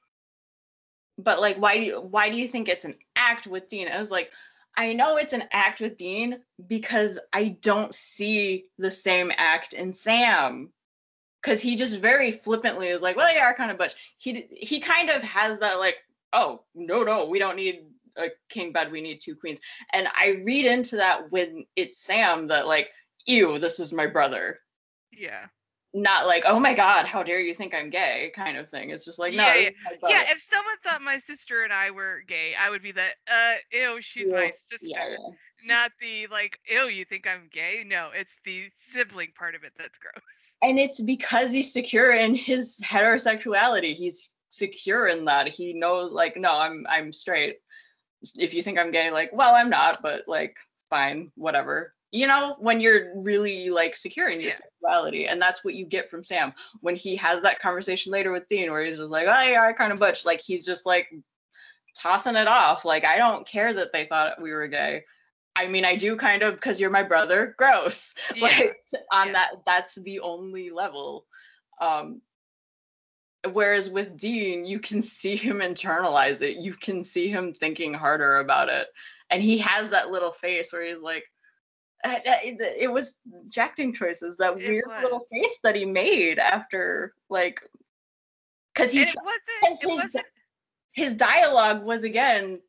A: but like, why do you, why do you think it's an act with Dean? I was like, I know it's an act with Dean because I don't see the same act in Sam. Because he just very flippantly is like, well, you are kind of butch. He he kind of has that like, oh no no, we don't need a king bed, we need two queens. And I read into that when it's Sam that like, ew, this is my brother.
B: Yeah.
A: Not like, oh my god, how dare you think I'm gay kind of thing. It's just like, no,
B: Yeah, yeah.
A: is my brother.
B: Yeah, if someone thought my sister and I were gay, I would be that, uh, ew, she's
A: Yeah,
B: my sister. Not the, like, ew, you think I'm gay? No, it's the sibling part of it that's gross.
A: and it's because he's secure in his heterosexuality. He's secure in that. He knows like no, I'm I'm straight. If you think I'm gay, like well, I'm not, but like fine, whatever. You know, when you're really like secure in your
B: Yeah.
A: sexuality, and that's what you get from Sam when he has that conversation later with Dean, where he's just like, oh yeah, I kind of butch. Like he's just like tossing it off. Like I don't care that they thought we were gay. I mean, I do kind of because you're my brother. Gross. (laughs)
B: Yeah.
A: Like on
B: Yeah.
A: that, that's the only level. Um, whereas with Dean, you can (laughs) see him internalize it. You can see him thinking harder about it, and he has that little face where he's like. Uh, It, was acting choices, that
B: It
A: weird
B: was.
A: little face that he made after, like, because he
B: it wasn't.
A: his-
B: It wasn't.
A: his dialogue was again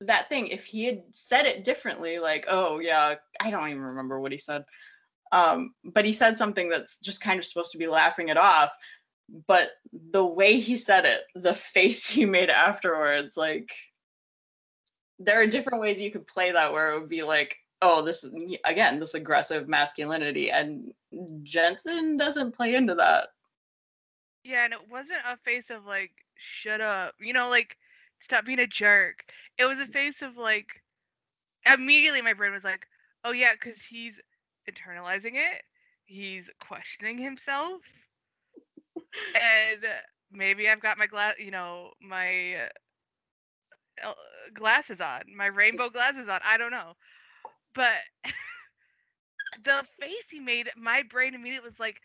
A: that thing. If he had said it differently, like, oh yeah, I don't even remember what he said. Um, but he said something that's just kind of supposed to be laughing it off. But the way he said it, the face (laughs) he made afterwards, like there are different ways you could play that where it would be like, oh, this again, this aggressive masculinity. And Jensen doesn't play into that.
B: Yeah, and it wasn't a face of like, shut up, you know, like, stop being a jerk. It was a face of like, immediately my brain was like, oh yeah, because he's internalizing it, he's questioning himself, and maybe I've got my glass, you know, my uh, glasses on, my rainbow glasses on. I don't know, but (laughs) the face he made, my brain immediately was like,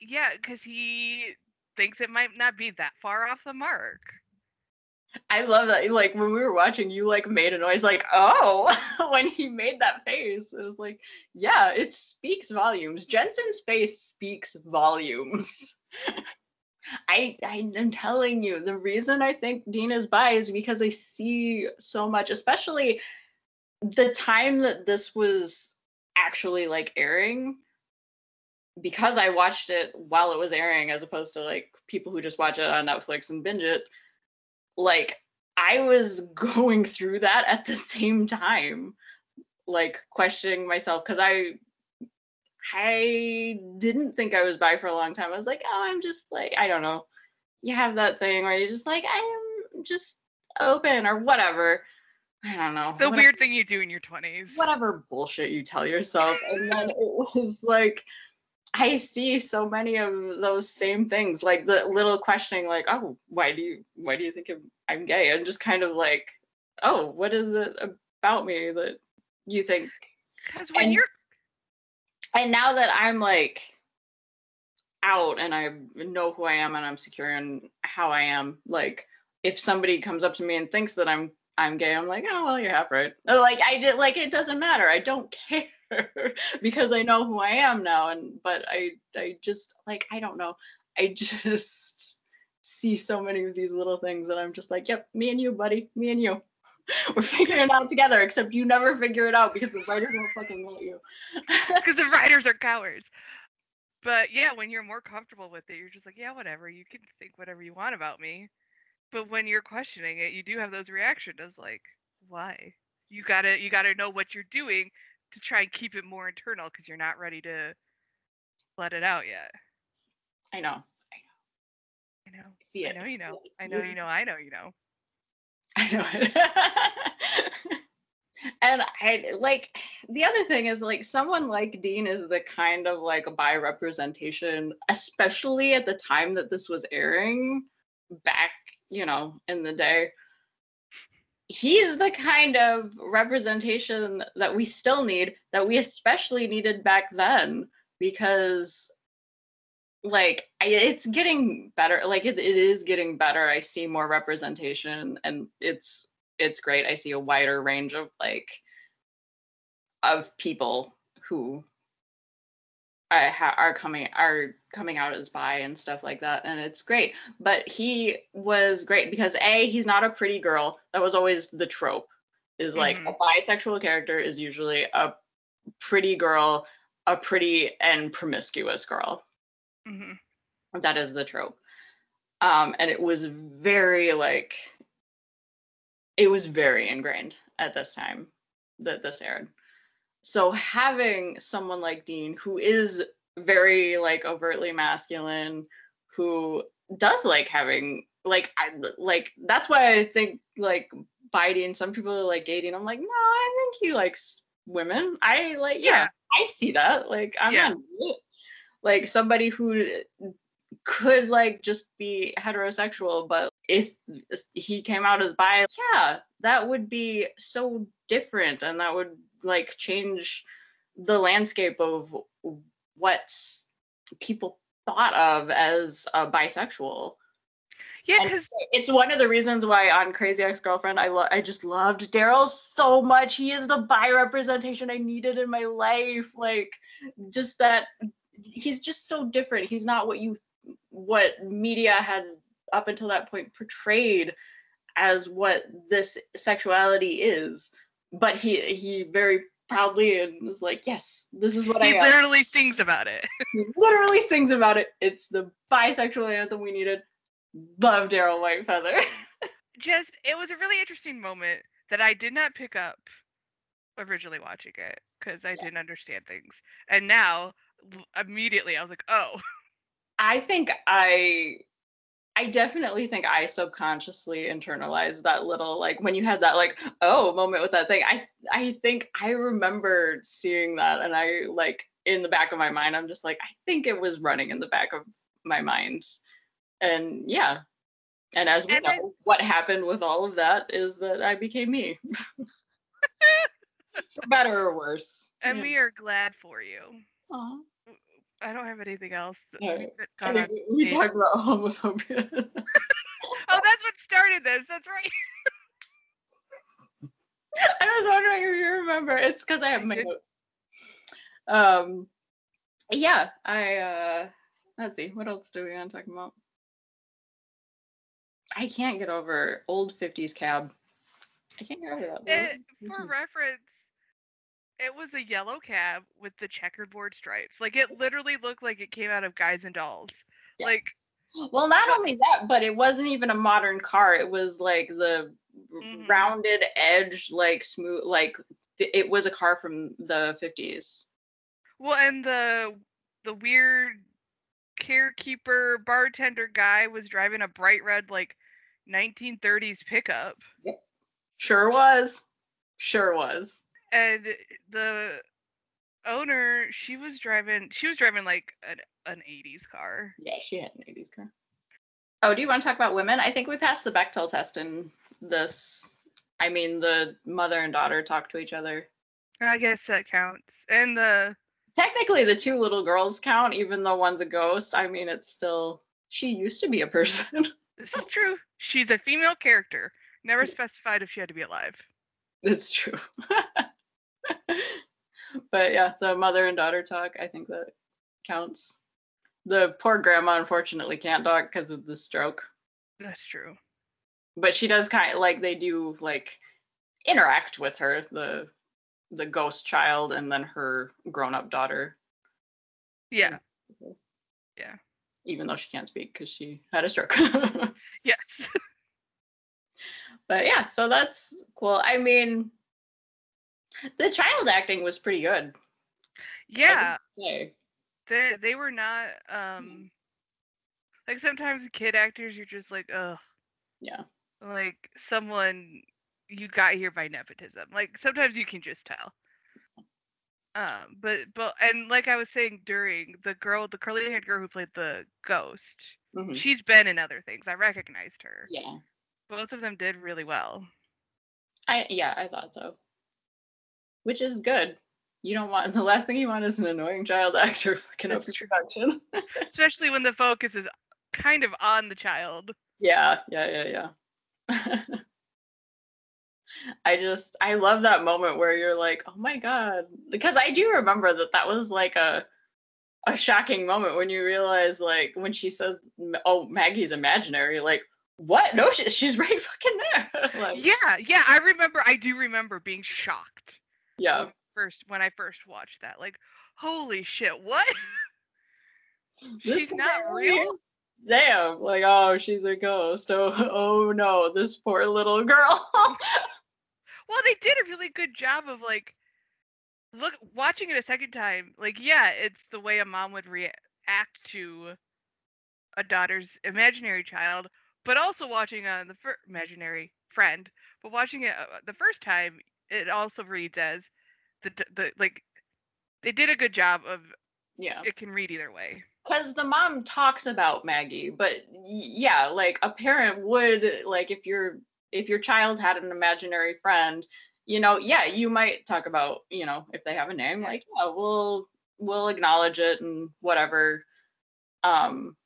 B: yeah, because he thinks it might not be that far off the mark.
A: I love that. Like when we were watching, you like made a noise like, oh, (laughs) when he made that face. It was like, yeah, it speaks volumes. Jensen's face speaks volumes. (laughs) I I am telling you, the reason I think Dean is bi is because I see so much, especially the time that this was actually like airing. Because I watched it while it was airing, as opposed to like people who just watch it on Netflix and binge it like I was (laughs) going through that at the same time, like questioning myself because I I didn't think I was bi for a long time. I was like, oh, I'm just like I don't know. You have that thing where you're just like I am just open or whatever. I don't know.
B: The
A: Whatever-
B: weird thing you do in your 20s.
A: whatever bullshit you tell yourself. And then it was like, I see so many of those same things, like the little questioning, like, oh, why do you, why do you think I'm, gay? And just kind of like, oh, what is it about me that you think?
B: Because when
A: and-
B: you're
A: And now that I'm like out and I know who I am and I'm secure in how I am, like, if somebody comes up to me and thinks that I'm I'm gay, I'm like, oh well, you're half right. Like I did, like it doesn't matter. I don't (laughs) care because I know who I am now. And but I I just like I don't know. I (laughs) just see so many of these little things and I'm just like, yep, me and you, buddy, me and you. (laughs) We're figuring it out together, except you never figure it out because the writers won't fucking let you.
B: because the writers are cowards. But yeah, when you're more comfortable with it, you're just like, yeah, whatever. You can think whatever you want about me. But when you're questioning it, you do have those reactions of like, why? You gotta you gotta know what you're doing to try and keep it more internal because you're not ready to let it out yet.
A: I know.
B: I know.
A: See
B: I know you know. I know you mm-hmm. know. I know you know. (laughs)
A: I know it. (laughs) and I like the other thing is like someone like Dean is the kind of like bi representation, especially at the time that this was airing back, you know, in the day. He's the kind of representation that we still need, that we especially needed back then, because like it's getting better like it, it is getting better i see more representation and it's it's great i see a wider range of like of people who ha- are coming are coming out as bi and stuff like that and it's great but he was great because a he's not a pretty girl that was always the trope is like
B: Mhm.
A: a bisexual character is usually a pretty girl a pretty and promiscuous girl
B: hmm
A: that is the trope. Um, and it was very like it was very ingrained at this time that this aired. So having someone like Dean who is very like overtly masculine, who does like having like I like that's why I think like biting. Some people are like gating. I'm like, no, I think he likes women. I like yeah,
B: Yeah.
A: I see that. Like I'm
B: Yeah.
A: not like somebody who could like just be heterosexual, but if he came out as bi, yeah, that would be so different and that would like change the landscape of what people thought of as a bisexual.
B: Yeah, because
A: it's one of the reasons why on Crazy Ex-Girlfriend I lo- I just loved Daryl so much. He is the bi representation I needed in my life. Like just that he's just so different. He's not what you what media had up until that point portrayed as what this sexuality is. But he he very proudly and was like, "Yes, this is what
B: he
A: I am."
B: literally sings about it. (laughs)
A: He literally sings about it. It's the bisexual anthem we needed. Love Daryl Whitefeather. (laughs)
B: Just it was a really interesting moment that I did not pick up originally watching it because I didn't understand things, and now immediately I was like, oh,
A: I think I I definitely think I subconsciously internalized that little like when you had that like oh moment with that thing. I I think I remember seeing that and I like in the back of my mind I'm just like I think it was running in the back of my mind. And yeah. And as we
B: And
A: know,
B: I-
A: what happened with all of that is that I became me. (laughs) For better or worse.
B: and
A: Yeah.
B: we are glad for you.
A: Aw.
B: I don't have anything else. that
A: Yeah,
B: we've
A: I think we- we talked about homophobia. (laughs)
B: Oh, that's what started this. That's right. (laughs)
A: I was wondering if you remember. It's because I have my
B: did.
A: note. Um, yeah, I uh, let's see, what else do we want to talk about? I can't get over old 50s cab. I can't get over that.
B: It, for reference, it was a yellow cab with the checkerboard stripes. Like it literally looked like it came out of Guys and Dolls.
A: Yeah.
B: Like
A: Well, not only that, but it wasn't even a modern car. It was like the
B: Mhm.
A: rounded edge, like smooth, like it was a car from the 50s.
B: well, and the the weird carekeeper bartender guy was driving a bright red like 1930s pickup, Yep.
A: Sure was. Sure was.
B: And the owner she was driving she was driving like an an 80s car.
A: Yeah, she had an 80s car. Oh, do you want to talk about women? I think we passed the Bechdel test in this. I mean, the mother and daughter talk to each other.
B: I guess that counts. And the
A: Technically, the two little girls count, even though one's a ghost. I mean, it's still. She used to be a person. (laughs)
B: This is true. She's a female character. Never specified if she had to be alive.
A: it's true. (laughs) but yeah, the mother and daughter talk, I think that counts. The poor grandma, unfortunately, can't talk because of the stroke.
B: That's true.
A: but she does kind of like they do like interact with her the the ghost child and then her grown-up daughter
B: Yeah. Yeah.
A: Even though she can't speak because she had a stroke (laughs)
B: Yes. (laughs)
A: but yeah so that's cool i mean the child acting was pretty good
B: yeah. They they were not um like sometimes kid actors you're just like, ugh,
A: yeah
B: like someone you got here by nepotism. Like sometimes you can just tell. Um, but but and like I was saying during the girl, the curly haired girl who played the ghost,
A: Mhm.
B: she's been in other things. I recognized her.
A: yeah
B: Both of them did really well.
A: i yeah i thought so which is good you don't want (laughs) the last thing you want is an annoying child actor fucking up
B: That's true.
A: production (laughs)
B: Especially when the focus is kind of on the child.
A: Yeah, yeah, yeah, yeah. (laughs) I just I love that moment where you're like, "Oh my god." Because I do remember that that was like a a shocking moment when you realize like when she says, "Oh, Maggie's imaginary." Like, "What? No, she, she's right fucking there." like,
B: Yeah, yeah, I remember I do remember being shocked
A: yeah.
B: when first when I first watched that. Like, holy shit, what? (laughs)
A: This
B: She's
A: is
B: not real?
A: Damn, like, oh, she's a ghost. Oh, oh no, this poor little girl. (laughs) (laughs)
B: Well, they did a really good job of like look watching it a second time. Like, yeah, it's the way a mom would react to a daughter's imaginary child, but also watching on the fir- imaginary friend, but watching it uh, the first time, it also reads as the the like they did a good job of
A: Yeah.
B: it can read either way.
A: because the mom talks about Maggie, but y- yeah, like a parent would like if your if your child had an imaginary friend, you know, yeah, you might talk about, you know, if they have a name, like yeah, we'll we'll acknowledge it and whatever. Um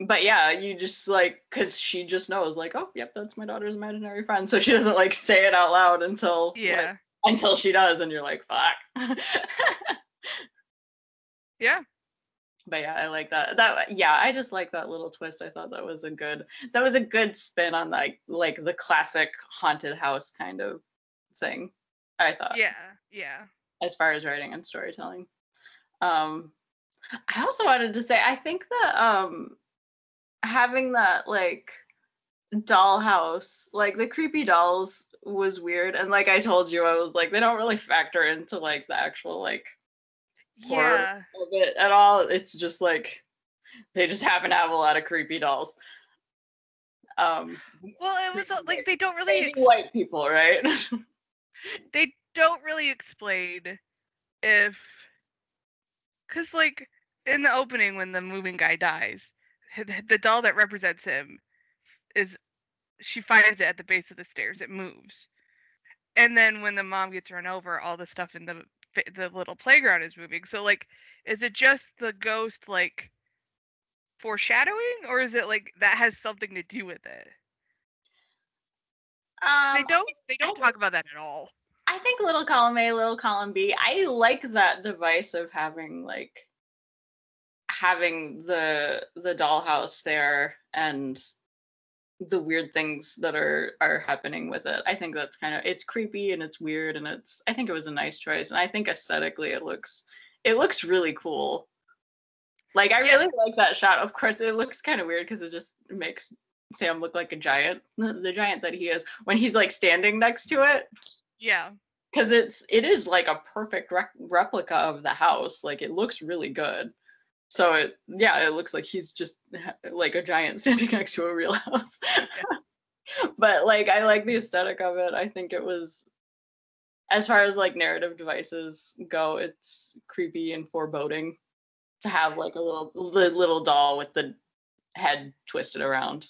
A: but yeah, you just like cuz she just knows like, oh, yep, that's my daughter's imaginary friend, so she doesn't like say it out loud until like,
B: Yeah.
A: until she does and you're like, fuck. (laughs)
B: Yeah.
A: but yeah, I like that. That yeah, I just like that little twist. I thought that was a good that was a good spin on like like the classic haunted house kind of thing. I thought
B: Yeah. Yeah.
A: as far as writing and storytelling. Um I also wanted to say I think that um having that like dollhouse, like the creepy dolls was weird and like I told you I was like they don't really factor into like the actual like horror
B: Yeah.
A: of it at all. It's just like they just happen to have a lot of creepy dolls. Um,
B: Well, it was uh, like they don't really ex-
A: white people, right? (laughs)
B: they don't really explain if cuz like in the opening when the moving guy dies, (laughs) the doll that represents him is she finds it at the base of the stairs. It moves. And then when the mom gets run over, all the stuff in the the little playground is moving. So like is it just the ghost like foreshadowing or is it like that has something to do with it?
A: um,
B: They don't they don't talk about that at all.
A: I think little column A, little column B. I like that device of having like having the the dollhouse there and the weird things that are are happening with it. I think that's kind of it's creepy and it's weird and it's I think it was a nice choice and I think aesthetically it looks it looks really cool. Like I
B: Yeah.
A: really like that shot. Of course it looks kind of weird because it just makes Sam look like a giant, the, giant that he is when he's like standing next to it
B: Yeah.
A: because it's it is like a perfect rec- replica of the house like it looks really good so it yeah it looks like he's just like a giant (laughs) standing next to a real house. (laughs) But like i like the aesthetic of it. I think it was as far as like narrative devices go it's creepy and foreboding to have like a little li- little doll with the head twisted around.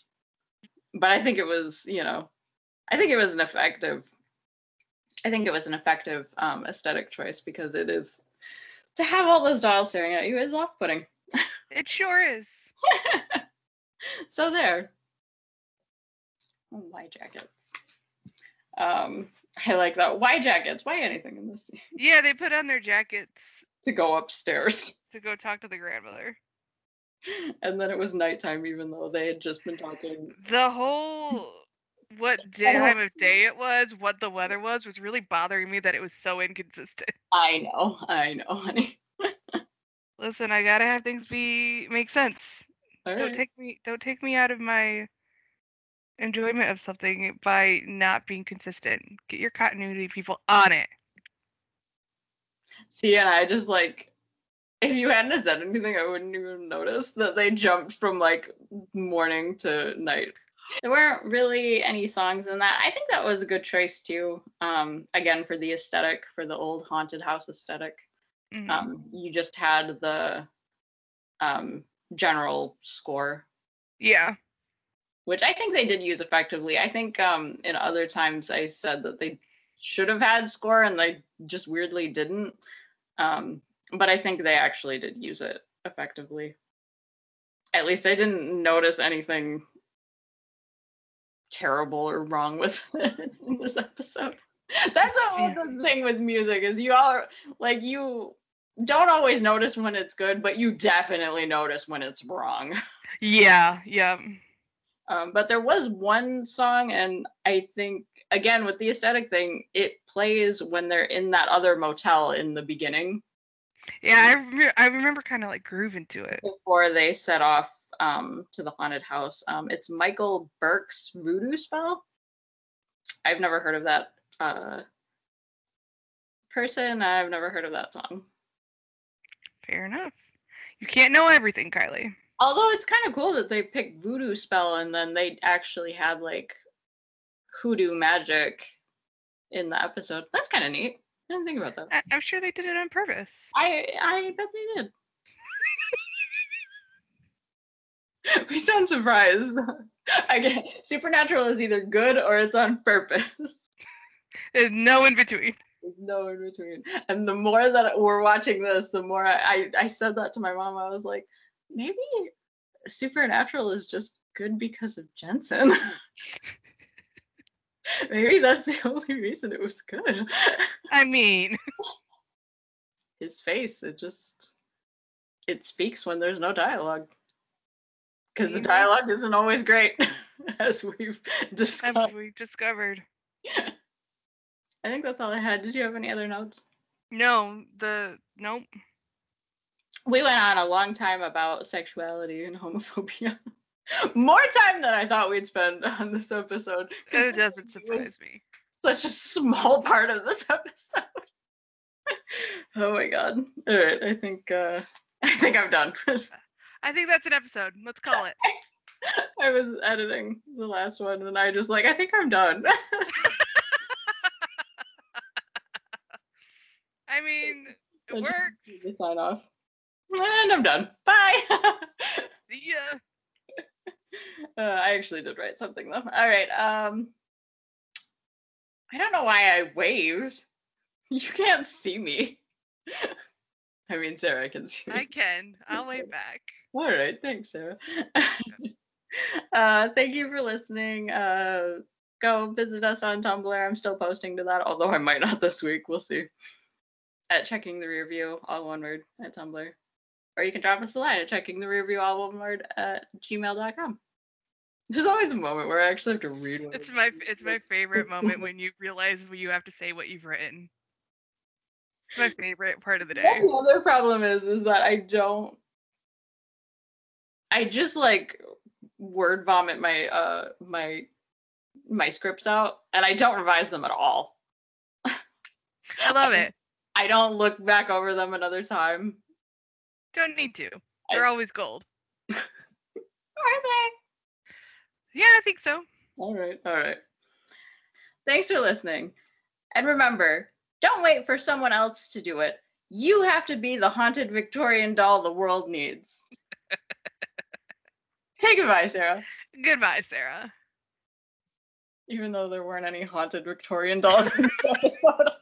A: But i think it was you know i think it was an effective I think it was an effective um, aesthetic choice because it is to have all those dolls staring at you is off-putting.
B: It sure is. (laughs)
A: so there. Why jackets? Um, I like that. Why jackets? Why anything in this scene?
B: Yeah, they put on their jackets
A: to go upstairs.
B: to go talk to the grandmother.
A: And then it was nighttime, even though they had just been talking.
B: The whole what (laughs) time of day it was, what the weather was, was really bothering me that it was so inconsistent. (laughs)
A: I know, I know, honey. (laughs)
B: Listen, I gotta have things be make sense.
A: All
B: Don't
A: right.
B: take me don't take me out of my enjoyment of something by not being consistent. Get your continuity people on it.
A: See, and I just like, if you hadn't said anything, I wouldn't even notice that they jumped from like morning to night. There weren't really any songs in that. I think that was a good choice too. Um, again, for the aesthetic, for the old haunted house aesthetic.
B: Mhm.
A: Um, you just had the um, general score,
B: yeah.
A: which I think they did use effectively. I think um, in other times I said that they should have had score and they just weirdly didn't. Um, but I think they actually did use it effectively. At least I didn't notice anything terrible or wrong with it (laughs) in this episode. That's what the thing with music is you all like you don't always notice when it's good, but you definitely notice when it's wrong. (laughs)
B: Yeah, yeah.
A: Um, but there was one song, and I think again with the aesthetic thing, it plays when they're in that other motel in the beginning
B: Yeah, I remember, I remember kind of like grooving to it.
A: before they set off um, to the haunted house. Um, it's Michael Burks Voodoo Spell. I've never heard of that uh, person. I've never heard of that song.
B: Fair enough. You can't know everything, Kylie.
A: Although it's kind of cool that they picked voodoo spell and then they actually had like hoodoo magic in the episode. That's kind of neat. I didn't think about that.
B: I'm sure they did it on purpose.
A: I I bet they did. (laughs) we sound surprised. (laughs) Again, supernatural is either good or it's on purpose.
B: There's no in between.
A: There's no in between. And the more that we're watching this, the more I, I, I said that to my mom. I was like, maybe supernatural is just good because of Jensen. (laughs) maybe that's the only reason it was good.
B: I mean,
A: His face, it just it speaks when there's no dialogue. Because the dialogue isn't always great, (laughs) as we've
B: as
A: discussed.
B: we discovered. (laughs)
A: I think that's all I had. Did you have any other notes?
B: No, the nope.
A: We went on a long time about sexuality and homophobia. (laughs) More time than I thought we'd spend on this episode. It doesn't
B: surprise me.
A: Such a small part of this episode. oh my god. All right, I think uh I think I'm done.
B: I think that's an episode. Let's call it. (laughs)
A: I was editing the last one and I just like I think I'm done. (laughs)
B: I mean, it
A: I
B: works.
A: sign off. And I'm done. Bye. (laughs)
B: Yeah.
A: Uh, I actually did write something though. All right. Um, I don't know why I waved. You can't see me. I mean, Sarah can see.
B: I can. I'll wait back.
A: All right. Thanks, Sarah. (laughs) uh, thank you for listening. Uh, go visit us on Tumblr. I'm still posting to that, although I might not this week. We'll see. At checking the rear view, all one word, at Tumblr. Or you can drop us a line at checking the rear view, all one word, at gmail.com. There's always a moment where I actually have to read
B: It's my it's my favorite moment when you realize you have to say what you've written. It's my favorite part of the day.
A: The other problem is, is that I don't. I just like word vomit my uh my my scripts out, and I don't revise them at all.
B: I love it. (laughs)
A: I don't look back over them another time.
B: Don't need to. They're always gold. (laughs)
A: Are they?
B: Yeah, I think so.
A: All right, all right. Thanks for listening. And remember, don't wait for someone else to do it. You have to be the haunted Victorian doll the world needs. (laughs) Say goodbye, Sarah.
B: Goodbye, Sarah.
A: Even though there weren't any haunted Victorian dolls in this (laughs) episode.